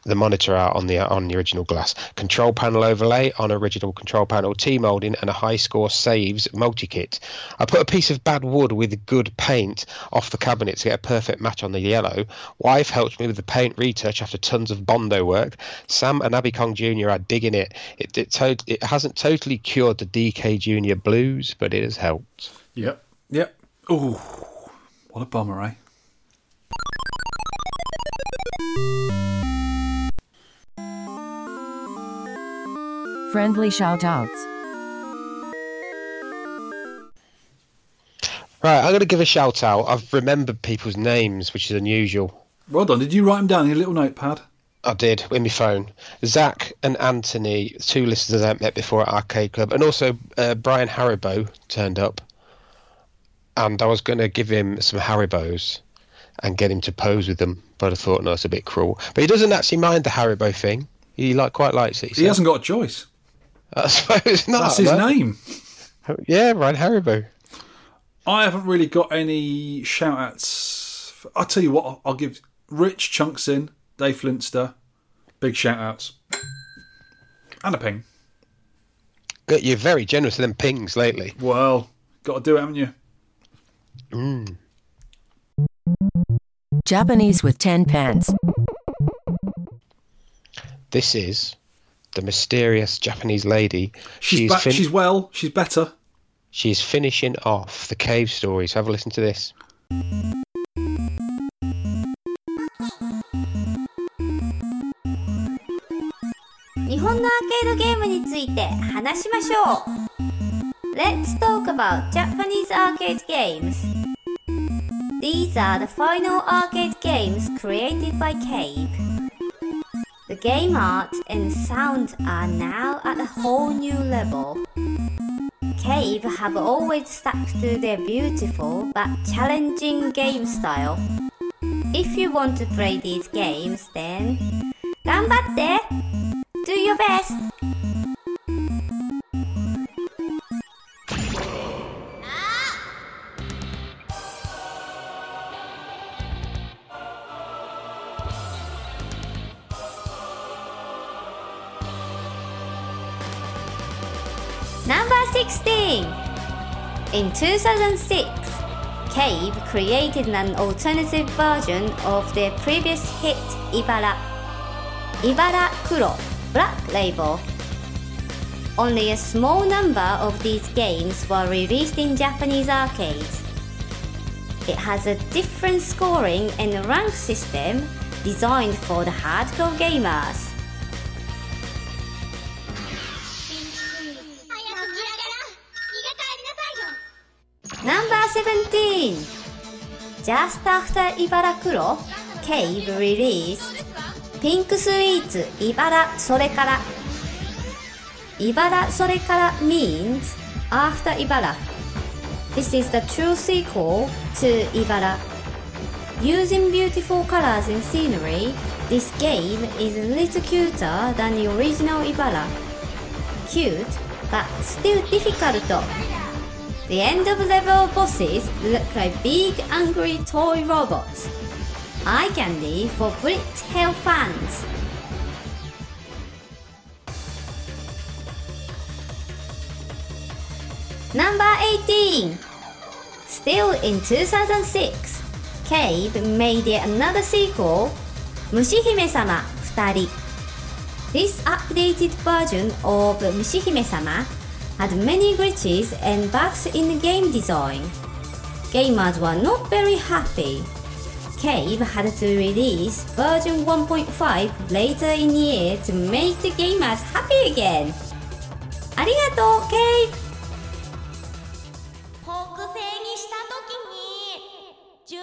The monitor out on the on the original glass. Control panel overlay on original control panel, T molding and a high score saves multi kit. I put a piece of bad wood with good paint off the cabinet to get a perfect match on the yellow. Wife helped me with the paint retouch after tons of bondo work. Sam and Abby Kong Jr. are digging it. It it, to- it hasn't totally cured the DK Jr. blues, but it has helped. Yep, yep. Ooh, what a bummer, eh? Friendly shout outs. Right, I'm going to give a shout out. I've remembered people's names, which is unusual. Well done. Did you write them down in your little notepad? I did in my phone. Zach and Anthony, two listeners I met before at Arcade Club, and also uh, Brian Haribo turned up. And I was going to give him some Haribos and get him to pose with them, but I thought no, it's a bit cruel. But he doesn't actually mind the Haribo thing. He like quite likes it. He said. hasn't got a choice. I suppose not. That's his no. name. Yeah, Brian Haribo. I haven't really got any shout outs. I'll tell you what, I'll- I'll give Rich Chunksin, Dave Flinster, big shout outs. And a ping. Good, You're very generous with them pings lately. Well, got to do it, haven't you? Mm. Japanese with 10 pence. This is the mysterious Japanese lady. She's she's, ba- fin- she's well. She's better. She's finishing off the cave stories. Have a listen to this. Let's talk about Japanese arcade games. These are the final arcade games created by Cave. The game art and sound are now at a whole new level Cave have always stuck to their beautiful but challenging game style If you want to play these games then 頑張って Do your best! In 2006, Cave created an alternative version of their previous hit Ibara. Ibara Kuro Black Label. Only a small number of these games were released in Japanese arcades. It has a different scoring and rank system designed for the hardcore gamers. Just after Ibarakuro, Cave released Pink Sweets Ibara それから Ibara それから means after Ibara. This is the true sequel to Ibara. Using beautiful colors and scenery, this game is a little cuter than the original Ibara. Cute, but still difficult. The end-of-level bosses look like big angry toy robots. Eye candy for Brit Tail fans. Number 18. Still in 2006, Cave made yet another sequel, Mushihime-sama Futarī. This updated version of Mushihime-sama had many glitches and bugs in the game design. Gamers were not very happy. Cave had to release version 1.5 later in the year to make the gamers happy again. ありがとう、Cave! 北西にした時に急に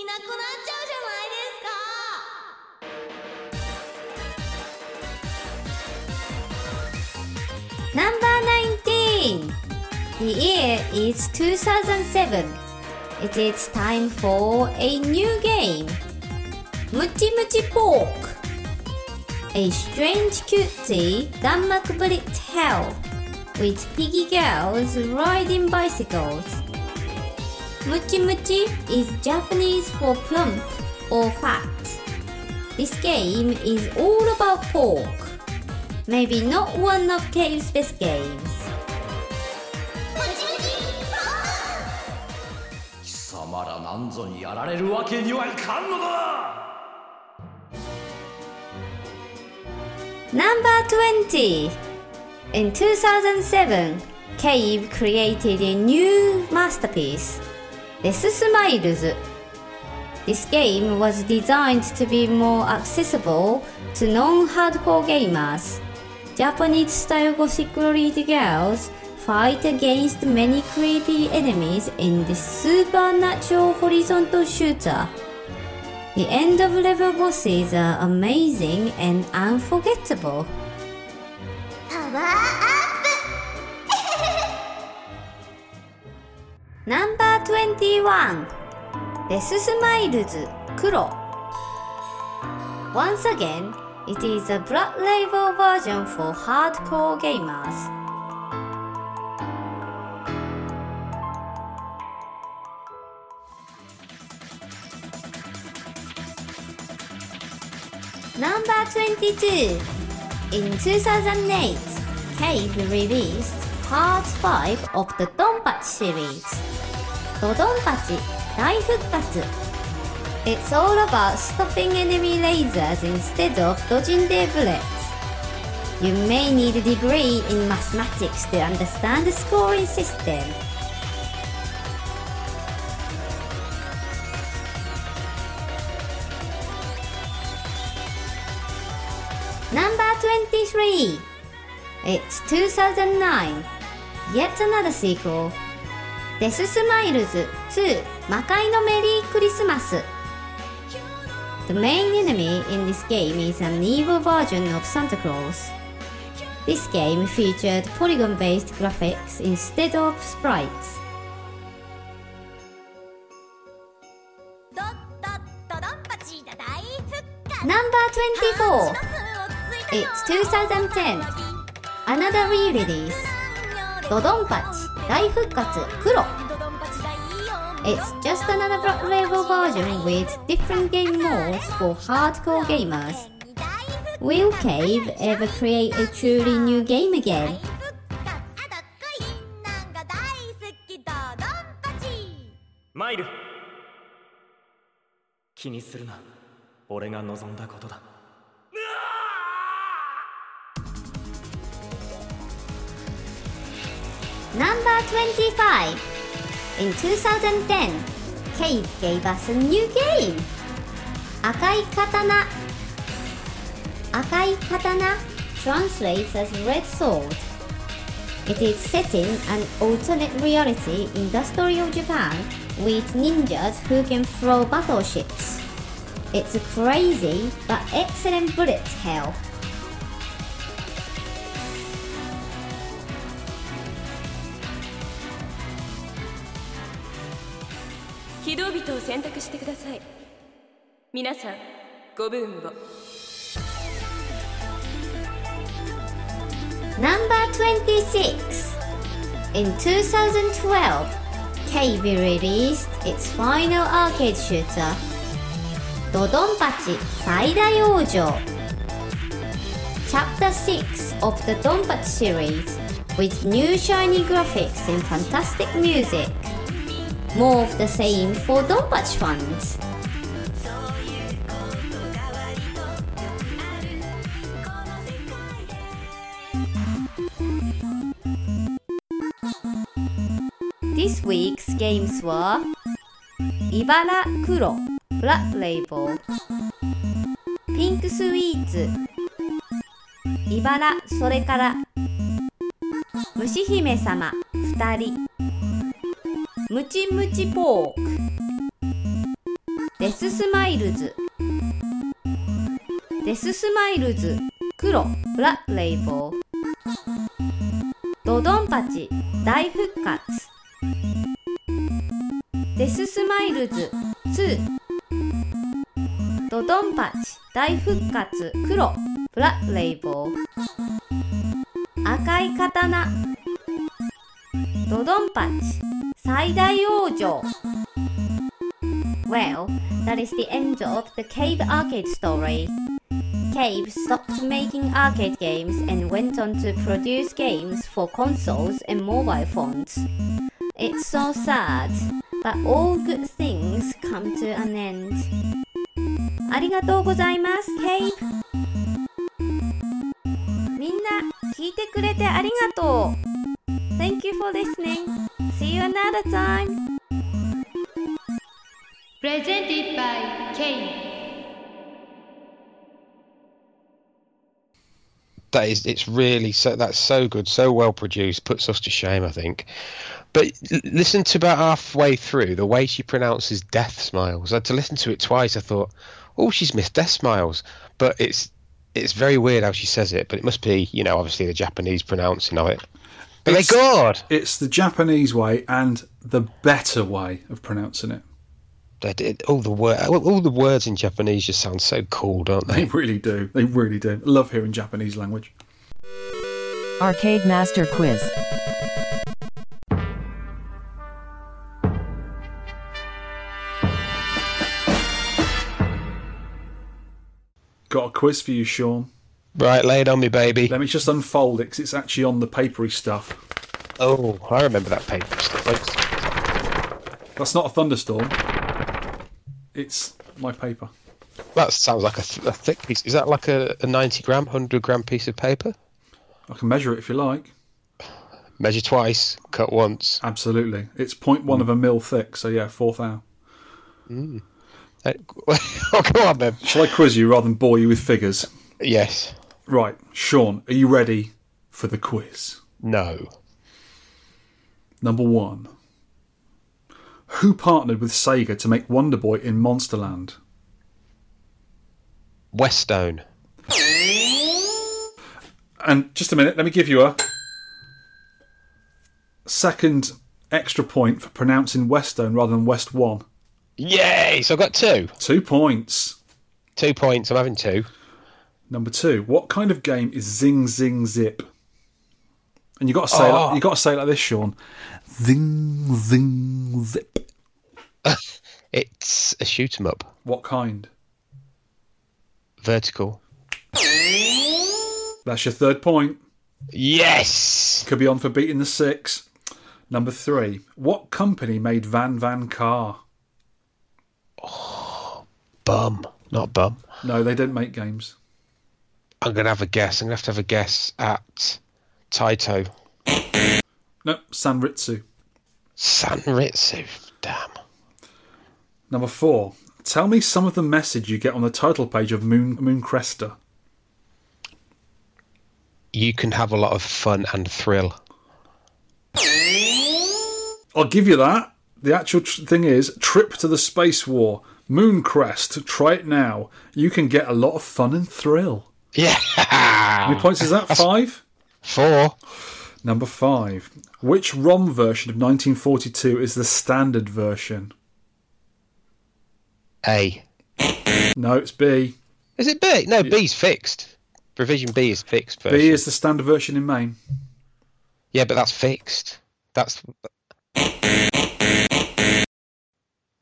いなくなっちゃうじゃないですか Number 19. The year is 2007. It is time for a new game. Muchi Muchi Pork. A strange cutie Denmark bullet hell with piggy girls riding bicycles. Muchi Muchi is Japanese for plump or fat. This game is all about pork. Maybe not one of Cave's best games. らなんぞにやられるわけにはいかんのだ Number 20. In 2007, Cave created a new masterpiece, Les Smiles. This game was designed to be more accessible to non-hardcore gamers. Japanese style gothic girls fight against many creepy enemies in this supernatural horizontal shooter. The end of level bosses are uh, amazing and unforgettable. Power up! Number 21デススマイルズ黒 Once again, it is a black label version for hardcore gamers. Number 22. In 2008, Cave released Part 5 of the Donpachi series. The Daifukatsu. It's all about stopping enemy lasers instead of dodging their bullets. You may need a degree in mathematics to understand the scoring system. Number 23. It's 2009. Yet another sequel. デススマイルズ2魔界のメリークリスマス The main enemy in this game is an evil version of Santa Claus. This game featured polygon-based graphics instead of sprites. ドッドッドドンパチだ大復活 Number 24. It's 2010. Another re-release. ドドンパチ大復活黒 It's just another level version with different game modes for hardcore gamers. Will Cave ever create a truly new game again? マイル気にするな俺が望んだことだ Number 25. In 2010, Cave gave us a new game. Akai Katana. Akai Katana translates as Red Sword. It is set in an alternate reality in the story of Japan with ninjas who can throw battleships. It's a crazy but excellent bullet hell. 機動人を選択してください皆さんご分を Number 26. In 2012, KB released its final arcade shooter, ドドンパチ最大往生 Chapter 6 of the Donpachi series with new shiny graphics and fantastic music. more of the same for Donbass funds. This week's games were Ibara Kuro Black Label Pink Sweets 茨それから虫姫様2人ムチムチポーク。デススマイルズ。デススマイルズ黒。ブラックレイボー。ドドンパチ大復活。デススマイルズ2ドドンパチ大復活黒。ブラックレイボー。赤い刀。ドドンパチ最大往生 Well, that is the end of the Cave arcade story. Cave stopped making arcade games and went on to produce games for consoles and mobile phones. It's so sad, but all good things come to an end. ありがとうございます、Cave! みんな、聞いてくれてありがとう Thank you for listening. See you another time. Presented by Cave. that is it's really so that's so good so well produced puts us to shame i think but l- listen to about halfway through the way she pronounces death smiles i had to listen to it twice i thought oh she's missed death smiles but it's it's very weird how she says it but it must be you know obviously the japanese pronouncing of it but they It's- god It's the Japanese way and the better way of pronouncing it. they did all the word all the words in japanese just sound so cool don't They they really do. They really do. I love hearing Japanese language. Arcade Master Quiz. Got a quiz for you, Shaun. Right lay it on me baby Let me just unfold it because it's actually on the papery stuff. oh i remember that paper stuff That's not a thunderstorm. It's my paper. That sounds like a, th- a thick piece. Is that like a, a 90 gram, 100 gram piece of paper? I can measure it if you like. Measure twice, cut once. Absolutely. It's 0.1 of a mil thick, so yeah, fourth hour. Uh, oh, go on then. Shall I quiz you rather than bore you with figures? Yes. Right, Shaun, are you ready for the quiz? No. Number one. Who partnered with Sega to make Wonder Boy in Monsterland? Westone. And just a minute, let me give you a second extra point for pronouncing Westone rather than West One. Yay! So I've got two. Two points. Two points. I'm having two. Number two. What kind of game is Zing Zing Zip? And you got to say, Oh. like, ah. you got to say it like this, Shaun. Zing Zing Zip. It's a shoot 'em up. What kind? Vertical. That's your third point. Yes! Could be on for beating the six. Number three. What company made Van Van Car? Oh, Bum. Not bum. No, they didn't make games. I'm going to have a guess. I'm going to have to have a guess at Taito. No, Sanritsu. Sanritsu. Damn. Number four. Tell me some of the message you get on the title page of Moon Moon Cresta. You can have a lot of fun and thrill. I'll give you that. The actual tr- thing is Trip to the Space War. Mooncrest. Try it now. You can get a lot of fun and thrill. Yeah. How many points is that? Five? Four. Number five. Which ROM version of 1942 is the standard version? A. No, it's B. Is it B? No, B's fixed. Provision B is fixed. Version. B is the standard version in main. Yeah, but that's fixed. That's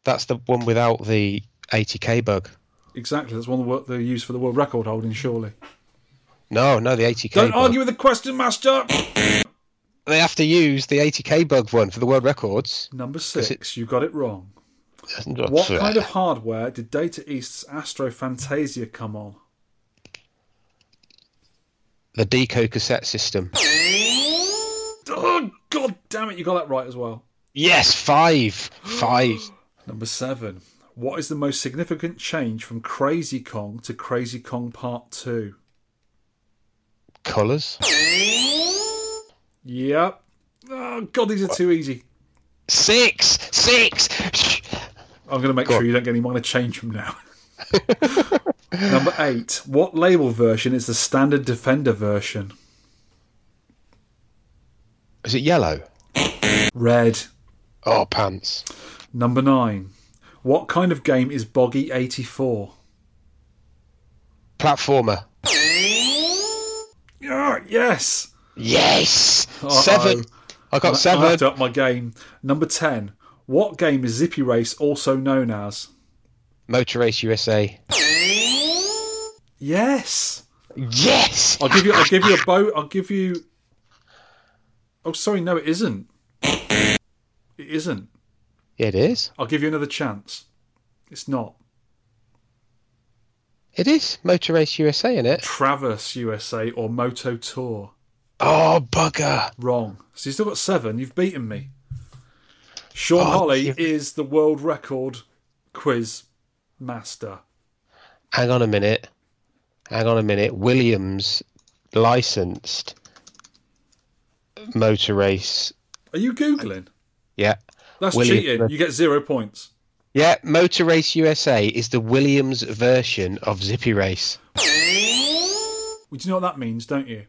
that's the one without the 80k bug. Exactly. That's one of the they use for the world record holding, surely. No, no, the 80k. Don't bug. argue with the question, Master! They have to use the 80k bug one for the world records. Number it- six. You got it wrong. What kind of hardware did Data East's Astro Fantasia come on? the deco cassette system? Oh, god damn it, you got that right as well. Yes, five, five. Number seven. What is the most significant change from Crazy Kong to Crazy Kong Part 2? Colors. Yep. Oh, God, these are too easy. Six, six. I'm going to make Go sure on. you don't get any. To change from now. Number eight. What label version is the standard Defender version? Is it yellow? Red. Oh, pants. Number nine. What kind of game is Boggy 84? Platformer. Yeah, yes. Yes. Uh-oh. Seven. I got I- I seven. to up my game. Number 10. What game is Zippy Race also known as? Motor Race USA. Yes. Yes. I'll give you. I'll give you a boat. I'll give you. Oh, sorry. No, it isn't. It isn't. It is. I'll give you another chance. It's not. It is Motor Race USA, isn't it? Traverse USA or Moto Tour. Oh, bugger. Wrong. So you've still got seven. You've beaten me. Shaun Oh, Holly you- is the world record quiz master. Hang on a minute. Hang on a minute. Williams licensed Motor Race. Are you googling? Yeah. That's William- cheating. You get zero points. Yeah, Motor Race USA is the Williams version of Zippy Race. Well, do you know what that means, don't you?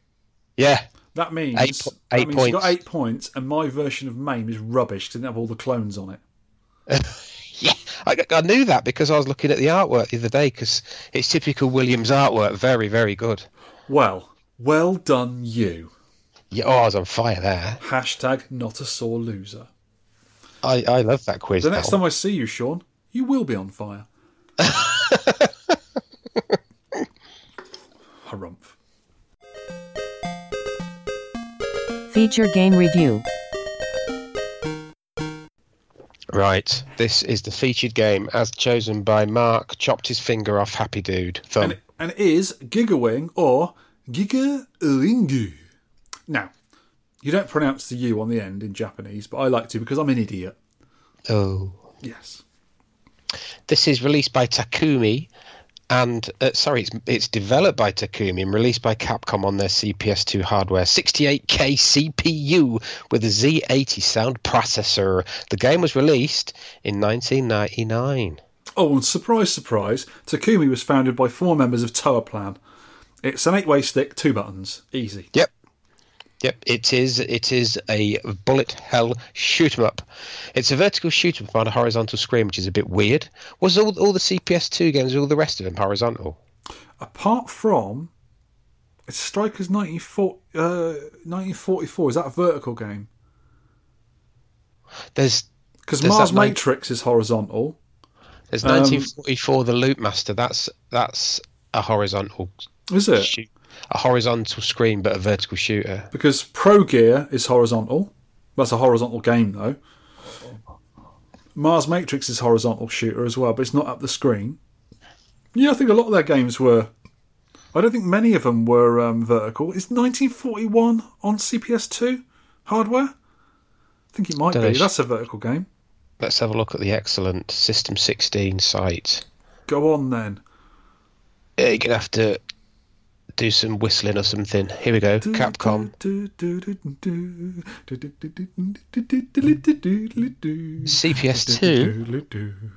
Yeah. That means, Eight po- that eight means you got eight points, and my version of MAME is rubbish didn't have all the clones on it. Yeah, I, I knew that because I was looking at the artwork the other day because it's typical Williams artwork. Very, very good. Well, well done, you. Yeah, oh, I was on fire there. Hashtag not a sore loser. I, I love that quiz. The next Dom. time I see you, Shaun, you will be on fire. Harumph. Feature game review. Right. This is the featured game as chosen by Mark. Chopped his finger off. Happy dude. Thumb. And, and it is Gigawing or Gigaringu. Now, you don't pronounce the U on the end in Japanese, but I like to because I'm an idiot. oh. Yes. This is released by Takumi, and uh, sorry, it's, it's developed by Takumi and released by Capcom on their CPS2 hardware. 68K CPU with a Z80 sound processor. The game was released in 1999. Oh, and surprise, surprise, Takumi was founded by four members of Toaplan. It's an eight-way stick, two buttons, easy. Yep. Yep, it is. It is a bullet hell shoot 'em up. It's a vertical shoot 'em up on a horizontal screen, which is a bit weird. Was all all the CPS2 games, all the rest of them horizontal? Apart from, it's Strikers 1940, uh, 1944. Is that a vertical game? There's Because Mars Matrix is horizontal. there's Um, 1944, the Loop Master. That's that's a horizontal Is it? shoot, a horizontal screen, but a vertical shooter. Because Pro Gear is horizontal. That's a horizontal game, though. Mars Matrix is horizontal shooter as well, but it's not up the screen. Yeah, I think a lot of their games were. I don't think many of them were um, vertical. Is 1941 on CPS2 hardware? I think it might Don't be. That's a vertical game. Let's have a look at the excellent System 16 site. Go on then. Yeah, You're gonna have to do some whistling or something. Here we go. Capcom. CPS2.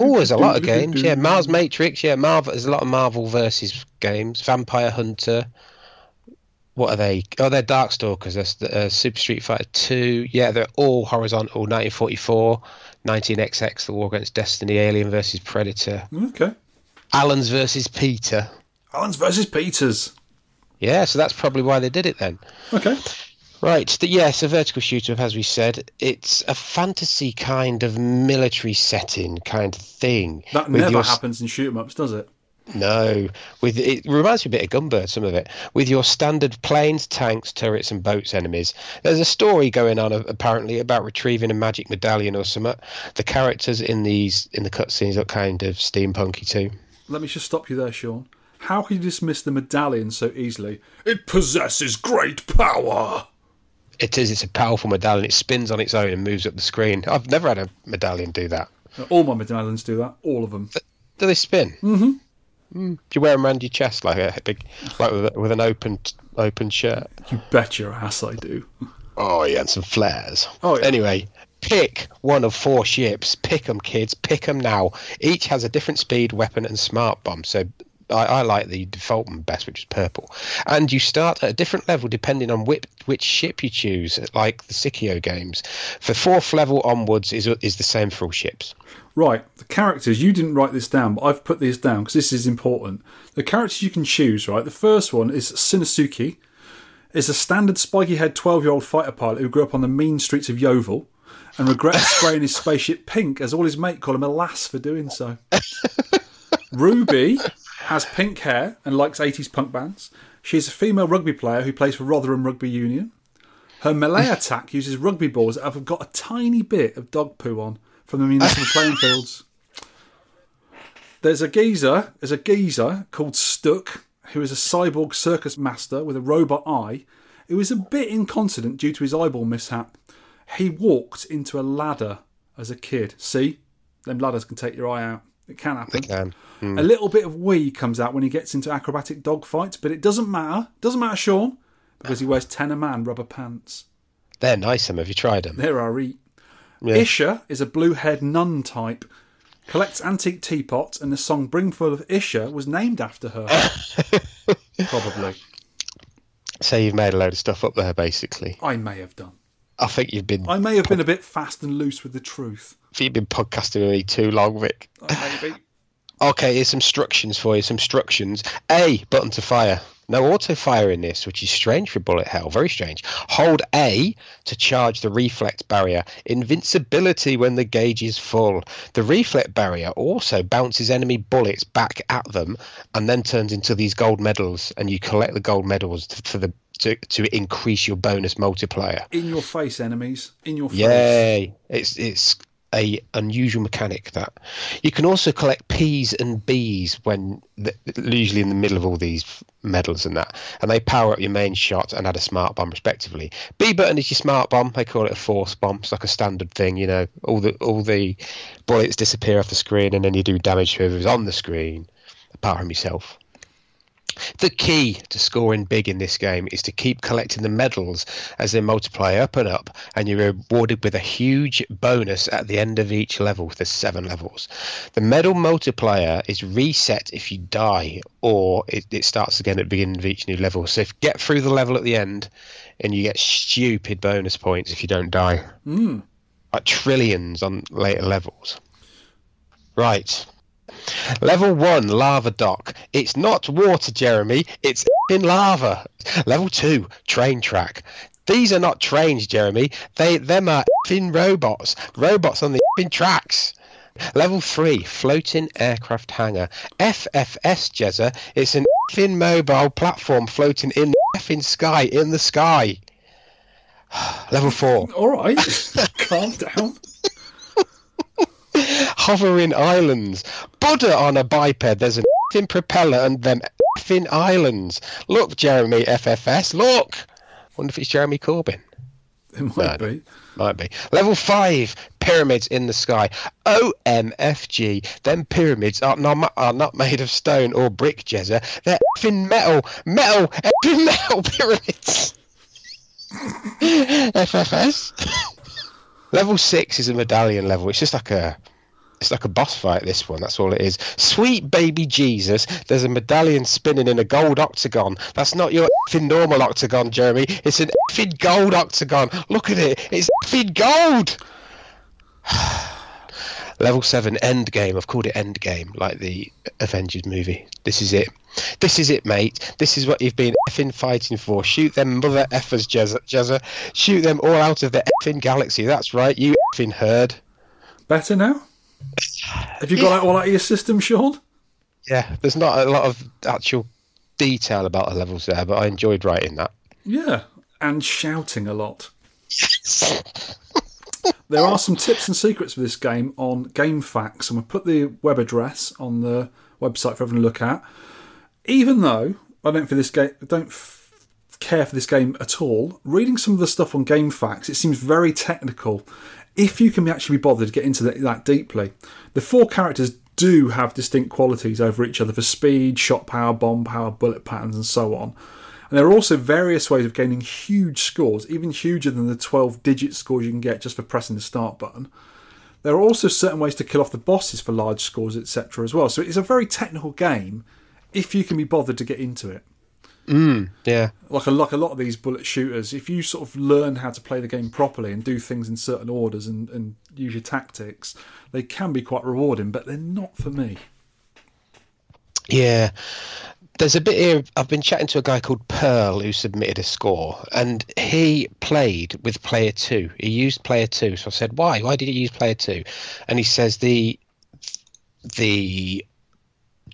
Oh, there's a lot of games. Yeah, Mars Matrix. Yeah, Marvel. There's a lot of Marvel versus games. Vampire Hunter. What are they? Oh, they're Darkstalkers. That's the, uh, Super Street Fighter 2. Yeah, they're all horizontal. 1944, 19XX, The War Against Destiny, Alien versus Predator, Okay. Allen's versus Peter. Allen's versus Peters. Yeah, so that's probably why they did it then. Okay. Right. The, yes, a vertical shooter, as we said. It's a fantasy kind of military setting kind of thing. That never your- happens in shoot 'em ups, does it? No, with it reminds me a bit of Gunbird. Some of it with your standard planes, tanks, turrets, and boats enemies. There's a story going on apparently about retrieving a magic medallion or something. The characters in these in the cutscenes look kind of steampunky too. Let me just stop you there, Shaun. How can you dismiss the medallion so easily? It possesses great power. It is. It's a powerful medallion. It spins on its own and moves up the screen. I've never had a medallion do that. All my medallions do that. All of them. Do they spin? Mm-hmm. Mm. Do you wear them around your chest like a big, like with, with an open open shirt? You bet your ass I do. Oh, yeah, and some flares. Oh, yeah. Anyway, pick one of four ships. Pick 'em, kids. Pick 'em now. Each has a different speed, weapon, and smart bomb. So I, I like the default one best, which is purple. And you start at a different level depending on which, which ship you choose, like the Psikyo games. For fourth level onwards is is the same for all ships. Right, the characters, you didn't write this down, but I've put these down because this is important. The characters you can choose, right? The first one is Shinosuke. Is a standard spiky head 12 year old fighter pilot who grew up on the mean streets of Yeovil and regrets spraying his spaceship pink as all his mates call him a lass for doing so. Ruby has pink hair and likes 80s punk bands. She is a female rugby player who plays for Rotherham Rugby Union. Her melee attack uses rugby balls that have got a tiny bit of dog poo on from the municipal playing fields. There's a geezer, there's a geezer called Stuck, who is a cyborg circus master with a robot eye, who is a bit incontinent due to his eyeball mishap. He walked into a ladder as a kid. See? Them ladders can take your eye out. It can happen. Can. Hmm. A little bit of wee comes out when he gets into acrobatic dog fights, but it doesn't matter. Doesn't matter, Shaun, because he wears ten a man rubber pants. They're nice. Some have you tried them? There are eat. Yeah. Isha is a blue haired nun type. Collects antique teapots, and the song Brimful of Isha was named after her. Probably. So you've made a load of stuff up there, basically. I may have done. I think you've been. I may have been a bit fast and loose with the truth. I think you've been podcasting with me too long, Vic. Uh, Maybe. Okay, here's some instructions for you. Some instructions. A button to fire. No auto fire in this, which is strange for bullet hell. Very strange. Hold A to charge the reflect barrier. Invincibility when the gauge is full. The reflect barrier also bounces enemy bullets back at them and then turns into these gold medals, and you collect the gold medals to, for the to, to increase your bonus multiplier. In your face, enemies. In your face. Yay! It's it's a unusual mechanic that you can also collect P's and B's when usually in the middle of all these medals and that, and they power up your main shot and add a smart bomb respectively. B button is your smart bomb. They call it a force bomb. It's like a standard thing, you know. All the all the bullets disappear off the screen, and then you do damage to whoever's on the screen, apart from yourself. The key to scoring big in this game is to keep collecting the medals as they multiply up and up, and you're rewarded with a huge bonus at the end of each level. There's seven levels. The medal multiplier is reset if you die, or it, it starts again at the beginning of each new level. So if you get through the level at the end, and you get stupid bonus points if you don't die, Mm. like trillions on later levels. Right. Level one, lava dock. It's not water, Jeremy. It's in lava. Level two, train track. These are not trains, Jeremy. They them are in robots. Robots on the in tracks. Level three, floating aircraft hangar. FFS, Jezza. It's an in mobile platform floating in effing sky, in the sky. Level four, All right. Calm down. Hovering islands. Buddha on a biped. There's an effing propeller and them effing islands. Look, Jeremy FFS. Look. Wonder if it's Jeremy Corbyn. It might Mad. be. Might be. Level five, pyramids in the sky. OMFG. Them pyramids are not, are not made of stone or brick, Jezza. They're effing metal. Metal. Effing metal pyramids. FFS. level six is a medallion level. It's just like a. It's like a boss fight, this one. That's all it is. Sweet baby Jesus, there's a medallion spinning in a gold octagon. That's not your effing normal octagon, Jeremy. It's an effing gold octagon. Look at it. It's effing gold. Level 7, End Game. I've called it End Game, like the Avengers movie. This is it. This is it, mate. This is what you've been effing fighting for. Shoot them mother effers, Jezza. Shoot them all out of the effing galaxy. That's right, you effing heard Better now? Have you got that all out of your system, Shaun? Yeah, there's not a lot of actual detail about the levels there, but I enjoyed writing that. Yeah. And shouting a lot. There are some tips and secrets for this game on GameFAQs, and we'll put the web address on the website for everyone to look at. Even though I don't for this game, don't f- care for this game at all. Reading some of the stuff on GameFAQs, it seems very technical. If you can actually be bothered to get into that, deeply, the four characters do have distinct qualities over each other for speed, shot power, bomb power, bullet patterns, and so on. And there are also various ways of gaining huge scores, even huger than the 12 digit scores you can get just for pressing the start button. There are also certain ways to kill off the bosses for large scores, etc. as well. So it's a very technical game if you can be bothered to get into it. Mm, yeah. Like a, like a lot of these bullet shooters, if you sort of learn how to play the game properly and do things in certain orders and, and use your tactics, they can be quite rewarding, but they're not for me. Yeah. There's a bit here. I've been chatting to a guy called Pearl who submitted a score, and he played with player two. He used player two. So I said, "Why? Why did he use player two? And he says the the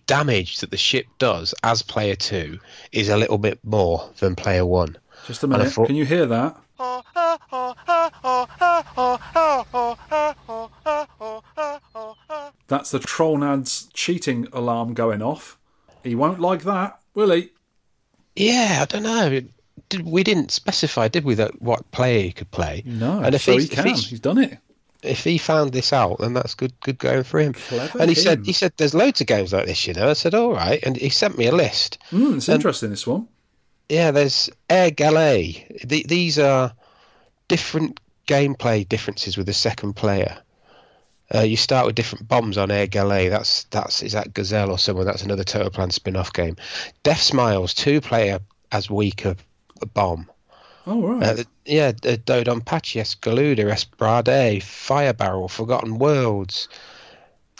damage that the ship does as player two is a little bit more than player one. Just a minute. thought- Can you hear that? That's the Trollnad's cheating alarm going off. He won't like that, will he? Yeah, I don't know. Did, we didn't specify, did we, that what player he could play? No, And if so he can. he's- He's done it. If he found this out, then that's good good going for him. Clever and he him. said he said there's loads of games like this, you know. I said all right, and he sent me a list. Mm, it's And- interesting, this one. Yeah, there's Air Gallet. The, these are different gameplay differences with the second player. Uh, you start with different bombs on Air Gallet. That's that's is that Gazelle or someone? That's another Toaplan spin-off game. Death Smiles, two player as weaker a bomb. Oh, right. Uh, the- yeah, the Dodon Patchy, Espgaluda, Esprade, Fire Barrel, Forgotten Worlds.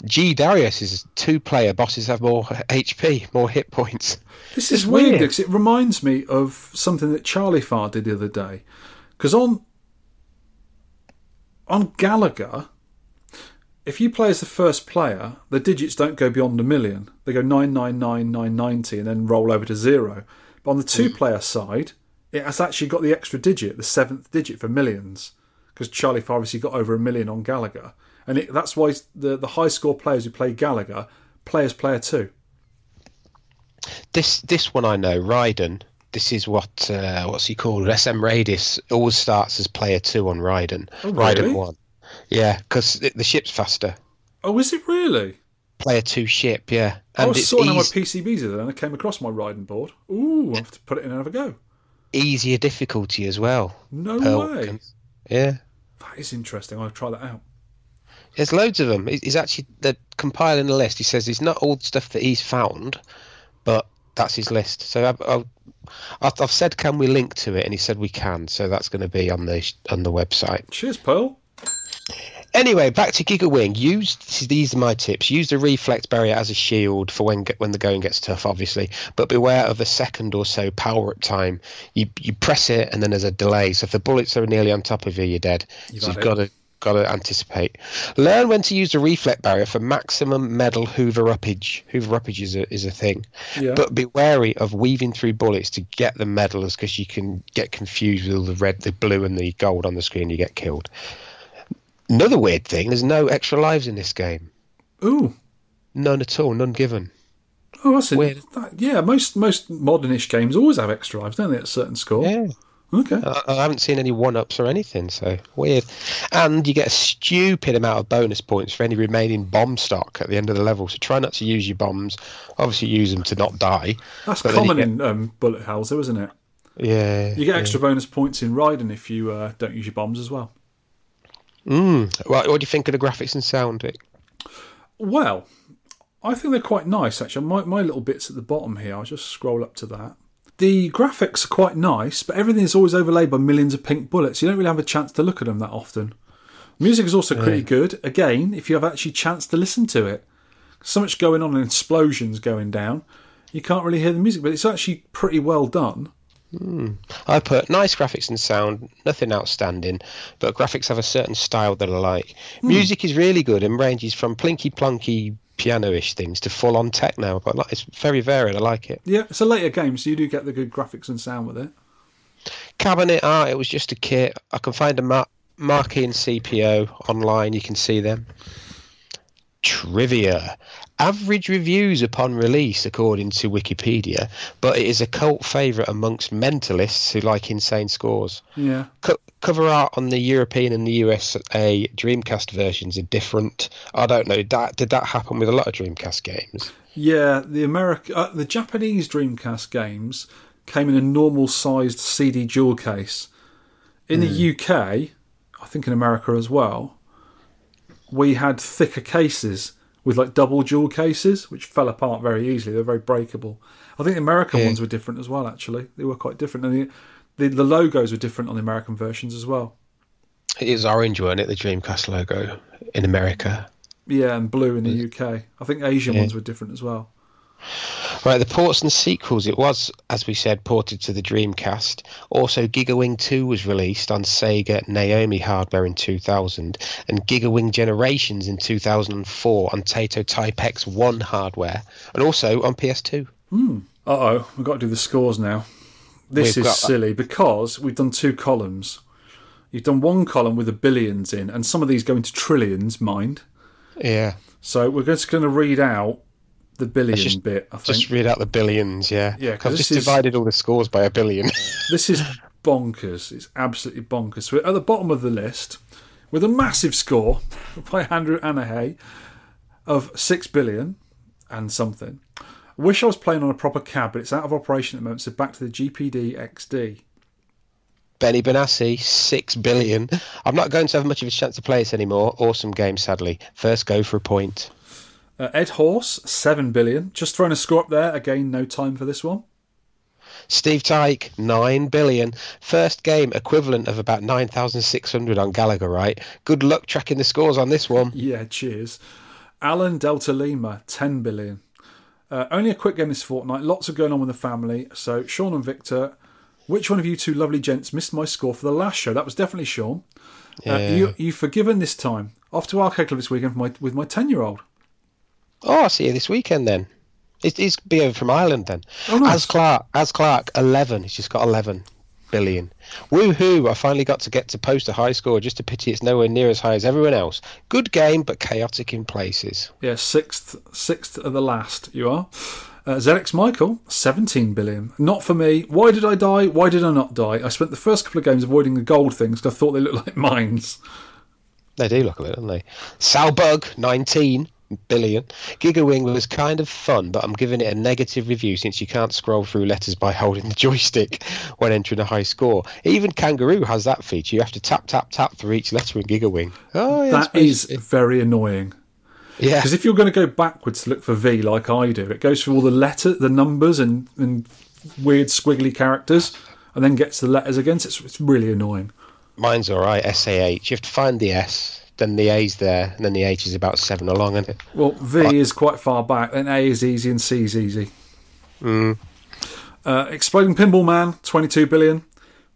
G Darius is two player bosses have more HP, more hit points. This is weird because it reminds me of something that Charlie Farr did the other day. Because on on Galaga, if you play as the first player, the digits don't go beyond a million. They go nine nine nine nine ninety and then roll over to zero. But on the two player side, it has actually got the extra digit, the seventh digit for millions. Because Charlie Farr obviously got over a million on Galaga, and it, that's why the the high score players who play Galaga play as player two. This this one I know, Raiden. This is what uh, what's he called? SM Radius always starts as player two on Raiden. Oh, really? Raiden one. Yeah, because the, ship's faster. Oh, is it really? Player two ship, yeah, I was sorting out my PCBs the other and I came across my Raiden board. Ooh, I have to put it in and have a go. Easier difficulty as well. No Pearl way. weapons. Yeah, That is interesting. I'll try that out. there's loads of them. He- He's actually they're compiling a list. He says it's not all the stuff that he's found, but that's his list. So I've, I've, I've I've said, can we link to it? And he said we can. So that's going to be on the on the website. Cheers, Pearl. Anyway, back to Giga Wing. Use these are my tips. Use the reflex barrier as a shield for when when the going gets tough, obviously. But beware of a second or so power up time. You you press it and then there's a delay. So if the bullets are nearly on top of you, you're dead. You've so had you've it. got to got to anticipate. Learn when to use the reflex barrier for maximum medal hoover uppage. Hoover uppage is a is a thing. Yeah. But be wary of weaving through bullets to get the medals because you can get confused with all the red, the blue, and the gold on the screen. You get killed. Another weird thing: there's no extra lives in this game. Ooh. None at all. None given. Oh, that's it. Weird. That, yeah, most most modernish games always have extra lives, don't they, at a certain score? Yeah. Okay. I, I haven't seen any one ups or anything, so weird. And you get a stupid amount of bonus points for any remaining bomb stock at the end of the level. So try not to use your bombs. Obviously, use them to not die. That's but common get- in um, bullet hells, though, isn't it? Yeah. You get extra bonus points in Raiden if you uh, don't use your bombs as well. Mm. What, what do you think of the graphics and sound? Vic? Well, I think they're quite nice actually. My my little bits at the bottom here. I'll just scroll up to that. The graphics are quite nice, but everything is always overlaid by millions of pink bullets. You don't really have a chance to look at them that often. Music is also pretty good. Again, if you have actually chance to listen to it, so much going on and explosions going down, you can't really hear the music, but it's actually pretty well done. Hmm. I put nice graphics and sound, nothing outstanding, but graphics have a certain style that I like. Hmm. Music is really good and ranges from plinky plunky piano-ish things to full-on techno. But like, it's very varied. I like it. Yeah, it's a later game, so you do get the good graphics and sound with it. Cabinet art, it was just a kit. I can find a mar- marquee and CPO online. You can see them. Trivia. Average reviews upon release, according to Wikipedia, but it is a cult favourite amongst mentalists who like insane scores. Yeah. Co- cover art on the European and the USA Dreamcast versions are different. I don't know. That did that happen with a lot of Dreamcast games? Yeah, the America, uh, the Japanese Dreamcast games came in a normal sized CD jewel case. In the UK, I think in America as well, we had thicker cases with like double jewel cases, which fell apart very easily. They're very breakable. I think the American Yeah. ones were different as well. Actually, they were quite different, and the, the the logos were different on the American versions as well. It is orange, weren't it? The Dreamcast logo in America. Yeah, and blue in the UK. I think Asian Yeah. ones were different as well. Right, the ports and sequels. It was, as we said, ported to the Dreamcast. Also, Gigawing 2 was released on Sega Naomi hardware in 2000, and Gigawing Generations in 2004 on Taito Type X1 hardware, and also on PS2. Uh oh, we've got to do the scores now. This We've is silly because we've done two columns. You've done one column with the billions in, and some of these go into trillions, mind. Yeah, So we're just going to read out the billion just- bit, I think. just read out the billions. Yeah, Yeah, 'cause I've just is- divided all the scores by a billion. This is bonkers. It's absolutely bonkers. So we're at the bottom of the list with a massive score by Andrew Anahay of 6 billion and something. Wish I was playing on a proper cab, but it's out of operation at the moment, so back to the GPD XD. Benny Benassi, six billion. I'm not going to have much of a chance to play this anymore. Awesome game, sadly. First go for a point. Uh, Ed Horse, 7 billion. Just throwing a score up there. Again, no time for this one. Steve Tyke, nine billion. First game equivalent of about nine thousand six hundred on Galaga, right? Good luck tracking the scores on this one. Yeah, cheers. Alan Delta Lima, 10 billion. Uh, only a quick game this fortnight. Lots of going on with the family. So, Shaun and Victor, which one of you two lovely gents missed my score for the last show? That was definitely Shaun. Uh, Yeah. you, you've forgiven this time. Off to Arcade Club this weekend my, with my 10 year old. Oh, I'll see you this weekend then. It's, it's be over from Ireland then. Oh, nice. As Clark, as Clark, eleven. He's just got eleven billion. Woohoo! I finally got to get to post a high score. Just a pity it's nowhere near as high as everyone else. Good game, but chaotic in places. Yeah, sixth, sixth of the last. You are. Uh, ZX Michael, 17 billion. Not for me. Why did I die? Why did I not die? I spent the first couple of games avoiding the gold things because I thought they looked like mines. They do look a bit, don't they? Salbug, 19 billion. Gigawing was kind of fun, but I'm giving it a negative review since you can't scroll through letters by holding the joystick when entering a high score. Even Kangaroo has that feature. You have to tap, tap, tap for each letter in Gigawing. Oh, yeah, That is very annoying. Yeah. Because if you're going to go backwards to look for V like I do, it goes through all the letter, the numbers, and, and weird squiggly characters, and then gets the letters again. So it's, it's really annoying. Mine's all right, SAH. You have to find the S, then the A's there, and then the H is about seven along, isn't it? Well, V is quite far back, then A is easy, and C is easy. Mm. Uh, Exploding Pinball Man, 22 billion.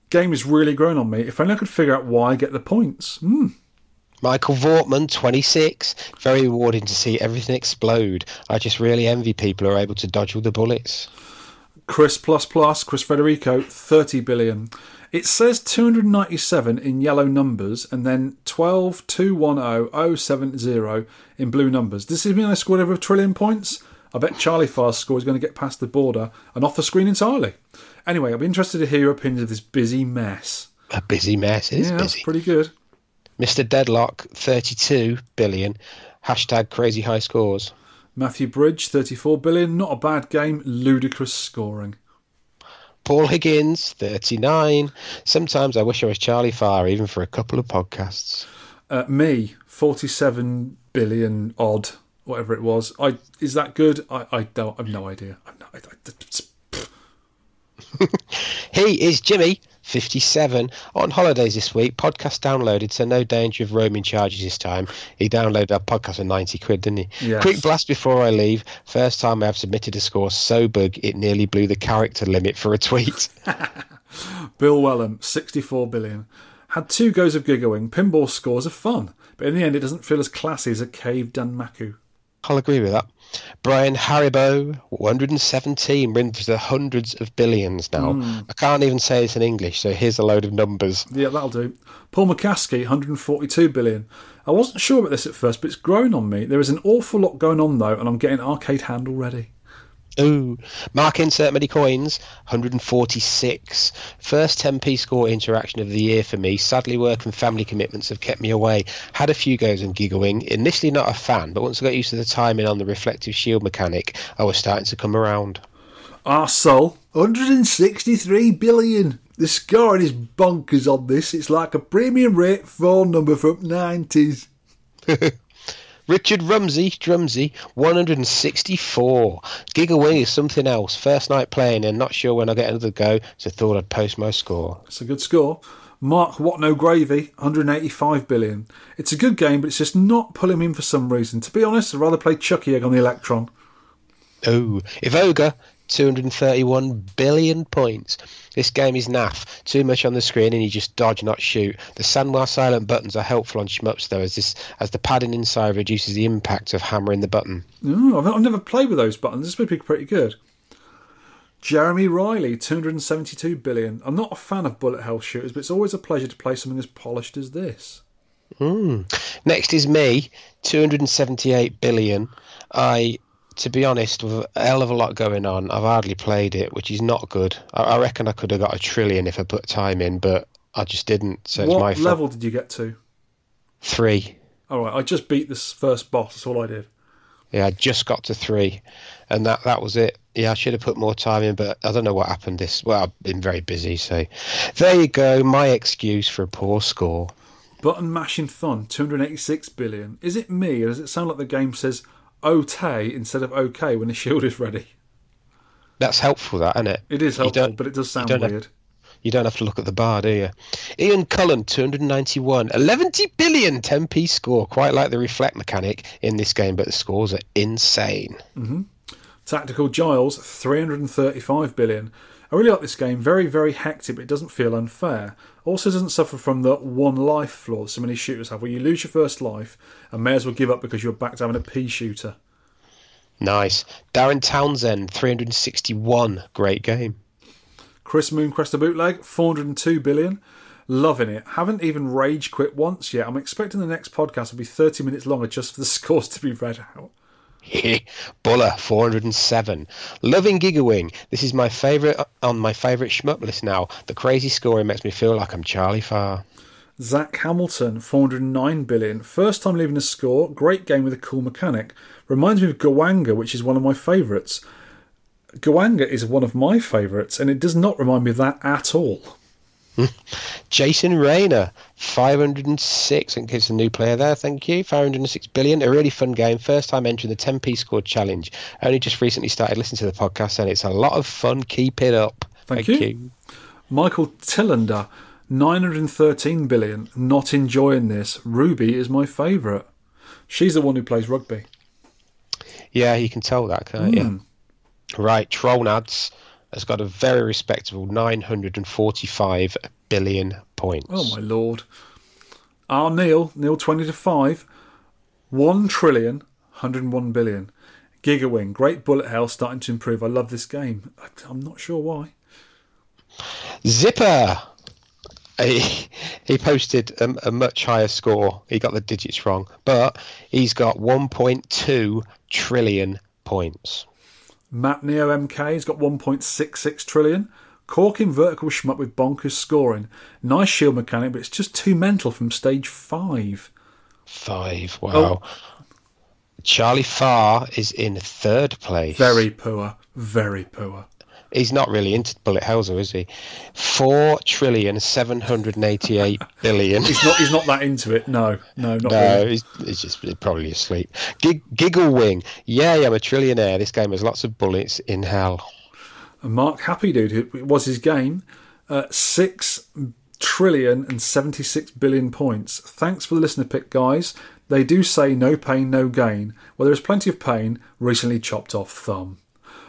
Game is really growing on me. If only I could figure out why I get the points. Hmm. Michael Vortman, 26. Very rewarding to see everything explode. I just really envy people who are able to dodge all the bullets. Chris plus plus, Chris Federico, 30 billion. It says 297 in yellow numbers and then 12210 in blue numbers. Does this mean I scored over a trillion points? I bet Charlie Farr's score is going to get past the border and off the screen entirely. Anyway, I'll be interested to hear your opinions of this busy mess. A busy mess. It is yeah, busy. pretty good. Mr. Deadlock, 32 billion. Hashtag crazy high scores. Matthew Bridge, 34 billion. Not a bad game. Ludicrous scoring. Paul Higgins, 39. Sometimes I wish I was Charlie Farr, even for a couple of podcasts. Uh, me, 47 billion odd, whatever it was. I Is that good? I, I don't. I've no idea. I've no, I, I, He is Jimmy, 57. On holidays this week, podcast downloaded, so no danger of roaming charges this time. He downloaded our podcast for 90 quid, didn't he? Yes. Quick blast before I leave. First time I have submitted a score so big it nearly blew the character limit for a tweet. Bill Wellham, 64 billion. Had two goes of Gigawing. Pinball scores are fun, but in the end, it doesn't feel as classy as a cave Danmaku. I'll agree with that. Brian Haribo, 117, we're into the hundreds of billions now. Hmm. I can't even say this in English, so here's a load of numbers. Yeah, that'll do. Paul McCaskey, 142 billion. I wasn't sure about this at first, but it's grown on me. There is an awful lot going on though, and I'm getting arcade hand ready. Ooh, Mark insert many coins, 146. First 10p score interaction of the year for me. Sadly, work and family commitments have kept me away. Had a few goes on Gigawing. Initially not a fan, but once I got used to the timing on the reflective shield mechanic, I was starting to come around. Our soul, 163 billion. The scoring is bonkers on this. It's like a premium rate phone number from the 90s. Richard Rumsey, Drumsey, 164. Gigawing is something else. First night playing and not sure when I'll get another go, so thought I'd post my score. It's a good score. Mark What No Gravy, 185 billion. It's a good game, but it's just not pulling me in for some reason. To be honest, I'd rather play Chuckie Egg on the Electron. Oh, Evoga, 231 billion points. This game is naff. Too much on the screen and you just dodge, not shoot. The Sanwa silent buttons are helpful on shmups though, as this as the padding inside reduces the impact of hammering the button. Oh, I've, I've never played with those buttons. This would be pretty good. Jeremy Riley, 272 billion. I'm not a fan of bullet hell shooters, but it's always a pleasure to play something as polished as this. Mm. Next is me, 278 billion. I, to be honest, with a hell of a lot going on, I've hardly played it, which is not good. I, I reckon I could have got a trillion if I put time in, but I just didn't. So it's my what fault. level did you get to? Three. All right, I just beat this first boss. That's all I did. Yeah, I just got to three, and that that was it. Yeah, I should have put more time in, but I don't know what happened. This well, I've been very busy, so there you go. My excuse for a poor score. Button mashing fun, 286 billion. Is it me, or does it sound like the game says "okay" instead of "okay" when the shield is ready? That's helpful, that isn't it? It is helpful, but it does sound have- weird. You don't have to look at the bar, do you? Ian Cullen, 291. 11 billion 10p score. Quite like the reflect mechanic in this game, but the scores are insane. Mm-hmm. Tactical Giles, 335 billion. I really like this game. Very, very hectic, but it doesn't feel unfair. Also, doesn't suffer from the one life flaw that so many shooters have, where you lose your first life and may as well give up because you're back to having a pea shooter. Nice. Darren Townsend, 361. Great game. Chris Mooncrest the bootleg, 402 billion. Loving it. Haven't even rage quit once yet. I'm expecting the next podcast will be 30 minutes longer just for the scores to be read out. Buller, 407. Loving Gigawing. This is my favourite uh, on my favourite shmup list now. The crazy scoring makes me feel like I'm Charlie Farr. Zach Hamilton, 409 billion. First time leaving a score. Great game with a cool mechanic. Reminds me of Gawanga, which is one of my favourites. Gawanga is one of my favourites, and it does not remind me of that at all. Jason Rayner, 506. I think it's a new player there. Thank you. 506 billion. A really fun game. First time entering the 10p score challenge. Only just recently started listening to the podcast, and it's a lot of fun. Keep it up. Thank you. Michael Tillander, 913 billion. Not enjoying this. Ruby is my favourite. She's the one who plays rugby. Yeah, you can tell that, can't you? Hmm. Right, Trollnads has got a very respectable 945 billion points. Oh my lord. Our Neil, Neil 20 to 5, 1 trillion, 101 billion. Gigawing, great bullet hell starting to improve. I love this game. I'm not sure why. Zipper. He, he posted a, a much higher score. He got the digits wrong, but he's got 1.2 trillion points. Matt Neo MK has got 1.66 trillion. Corking vertical shmup with bonkers scoring. Nice shield mechanic, but it's just too mental from stage 5. Five. Oh. Wow. Charlie Farr is in third place. Very poor. Very poor. He's not really into bullet hells, though, is he? Four trillion seven hundred eighty-eight billion. He's not he's not that into it. No, no, not No, really. he's, he's just probably asleep. Gig, Giggle Wing. Yay, I'm a trillionaire. This game has lots of bullets in hell. And Mark Happy Dude, it was his game, uh, six trillion and seventy six billion points. Thanks for the listener pick, guys. They do say no pain, no gain. Well, there is plenty of pain. Recently chopped off thumb.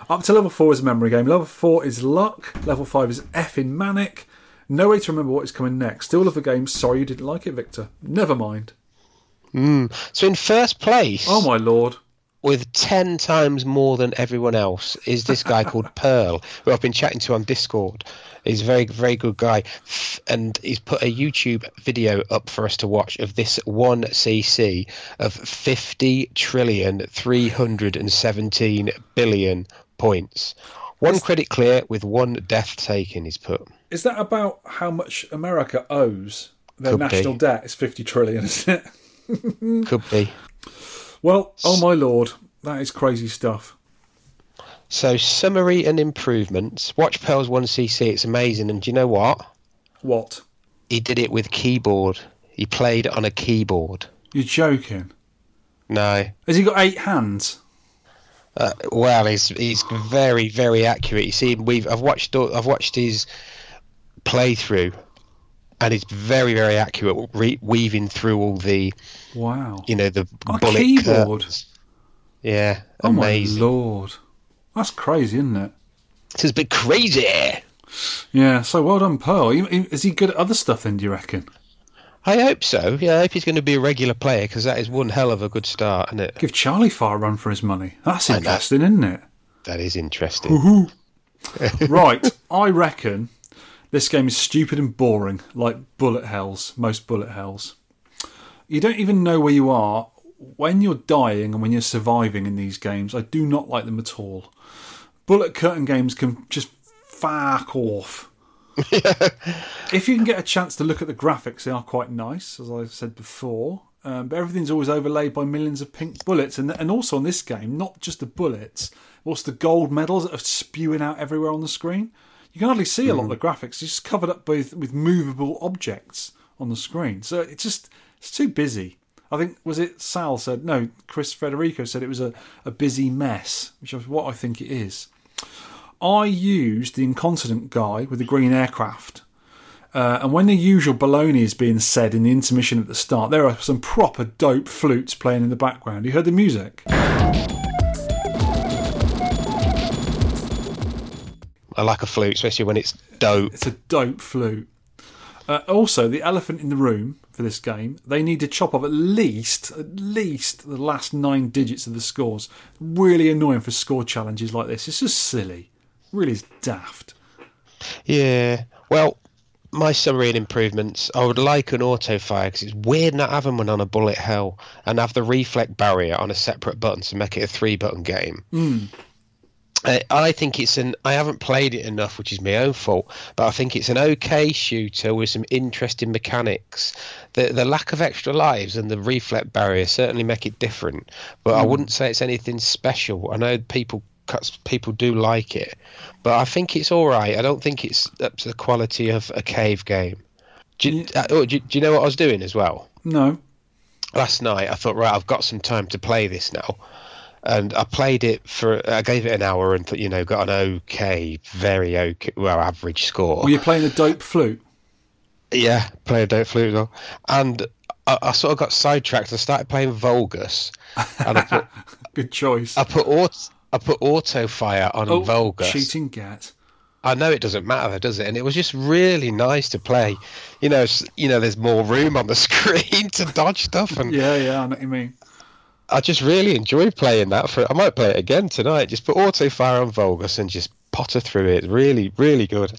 Up to level four is a memory game. Level four is luck. Level five is effing manic. No way to remember what is coming next. Still love the game. Sorry you didn't like it, Victor. Never mind. Mm. So in first place, Oh my lord. with ten times more than everyone else, is this guy called Pearl, who I've been chatting to on Discord. He's a very, very good guy, and he's put a YouTube video up for us to watch of this one CC of fifty trillion three hundred and seventeen billion points. One credit clear with one death taken. He's put. Is that about how much America owes? Their Could be. national debt is 50 trillion, isn't it? Could be. Well, oh my lord, that is crazy stuff. So summary and improvements. Watch Pearl's one CC. It's amazing. And do you know what? What? He did it with keyboard. He played on a keyboard. You're joking. No. Has he got eight hands? Uh, well, he's he's very very accurate. You see, we've I've watched I've watched his playthrough, and it's very very accurate, re- weaving through all the Wow. you know the On a bullet keyboard? curves. Yeah, Oh amazing. my lord. That's crazy, isn't it? This is a bit crazy. Yeah, so well done, Pearl. Is he good at other stuff then, do you reckon? I hope so. Yeah, I hope he's going to be a regular player because that is one hell of a good start, isn't it? Give Charlie Farr a run for his money. That's interesting, isn't it? That is interesting. right, I reckon this game is stupid and boring, like bullet hells, most bullet hells. You don't even know where you are when you're dying and when you're surviving in these games. I do not like them at all. Bullet curtain games can just fuck off. if you can get a chance to look at the graphics, they are quite nice, as I said before. Um, but everything's always overlaid by millions of pink bullets, and and also on this game, not just the bullets, also the gold medals that are spewing out everywhere on the screen. You can hardly see a lot of the graphics; it's just covered up with with movable objects on the screen. So it's just it's too busy. I think was it Sal said no. Chris Federico said it was a, a busy mess, which is what I think it is. I used the incontinent guy with the green aircraft. Uh, and when the usual baloney is being said in the intermission at the start, there are some proper dope flutes playing in the background. You heard the music? I like a flute, especially when it's dope. It's a dope flute. Uh, also, the elephant in the room for this game, they need to chop off at least, at least the last nine digits of the scores. Really annoying for score challenges like this. It's just silly. Really is daft. Yeah. Well, my summary and improvements. I would like an auto fire because it's weird not having one on a bullet hell and have the reflect barrier on a separate button to make it a three button game. Uh, I think it's an. I haven't played it enough, which is my own fault. But I think it's an okay shooter with some interesting mechanics. The the lack of extra lives and the reflect barrier certainly make it different. But I wouldn't say it's anything special. I know people people do like it, but I think it's all right. I don't think it's up to the quality of a cave game. Do you, uh, oh, do, you, do you know what I was doing as well? No. last night I thought, right, I've got some time to play this now. And I played it for, I gave it an hour and, you know, got an okay, very okay, well, average score. Were you playing a dope flute? Yeah, played a dope flute as well. And I, I sort of got sidetracked. I started playing Vulgus. And I put, Good choice. I put, aut- I put auto fire on oh, Vulgus. cheating get. I know it doesn't matter, does it? And it was just really nice to play. You know, you know, there's more room on the screen to dodge stuff, and Yeah, yeah, I know what you mean. I just really enjoyed playing that. For I might play it again tonight. Just put auto fire on Vulgus and just potter through it. Really, really good.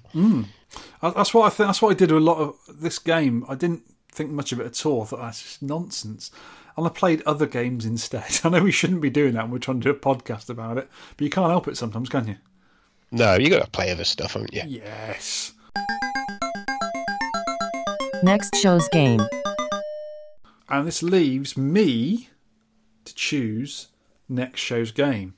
Uh, That's what I think. That's what I did with a lot of this game. I didn't think much of it at all. I thought that's just nonsense. And I played other games instead. I know we shouldn't be doing that. and We're trying to do a podcast about it, but you can't help it sometimes, can you? No, you got to play other stuff, haven't you? Yes. Next show's game. And this leaves me to choose next show's game.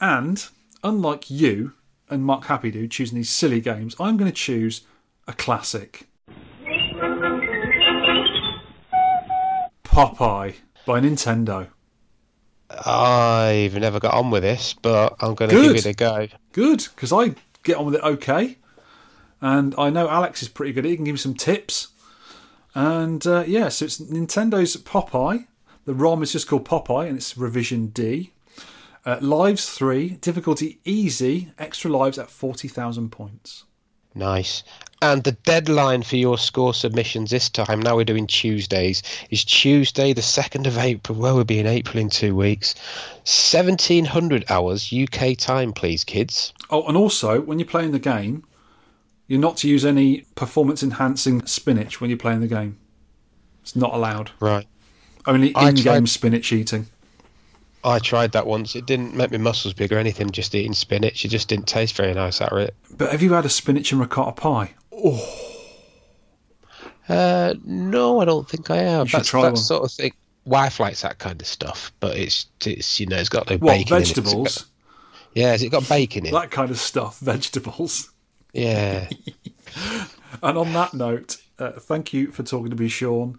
And unlike you and Mark Happy Dude choosing these silly games, I'm going to choose a classic. Popeye by Nintendo. I've never got on with this, but I'm going to Good. give it a go. Good, because I get on with it okay. And I know Alex is pretty good. He can give me some tips. And uh, yeah, so it's Nintendo's Popeye. The ROM is just called Popeye and it's revision D. Uh, lives 3, difficulty easy, extra lives at 40,000 points. Nice. And the deadline for your score submissions this time, now we're doing Tuesdays, is Tuesday, the 2nd of April. Well, we'll be in April in two weeks. 1700 hours UK time, please, kids. Oh, and also, when you're playing the game, you're not to use any performance enhancing spinach when you're playing the game. It's not allowed. Right. Only in game tried- spinach eating. I tried that once. It didn't make my muscles big or anything, just eating spinach. It just didn't taste very nice, that it. But have you had a spinach and ricotta pie? Uh, no, I don't think I have. You That's try that one. sort of thing. Wife likes that kind of stuff, but it's it's you know it's got no What, bacon in it. Vegetables? got- yeah, has it got bacon in? That kind of stuff, vegetables. Yeah. And on that note, uh, thank you for talking to me, Shaun.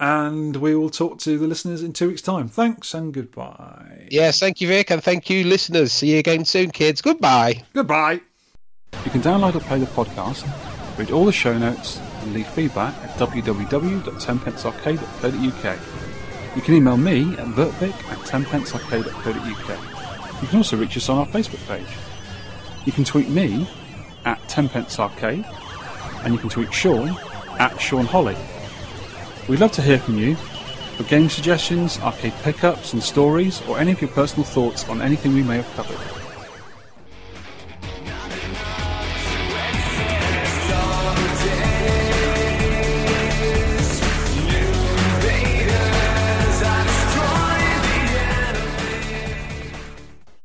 And we will talk to the listeners in two weeks' time. Thanks and goodbye. yes, thank you, Vic, and thank you, listeners. See you again soon, kids. Goodbye. Goodbye. You can download or play the podcast, read all the show notes, and leave feedback at www.tenpencearcade.co.uk. You can email me at vertvic at tenpencearcade.co.uk. You can also reach us on our Facebook page. You can tweet me at tenpencearcade, and you can tweet Shaun at Sean Holly. We'd love to hear from you for game suggestions, arcade pickups and stories, or any of your personal thoughts on anything we may have covered.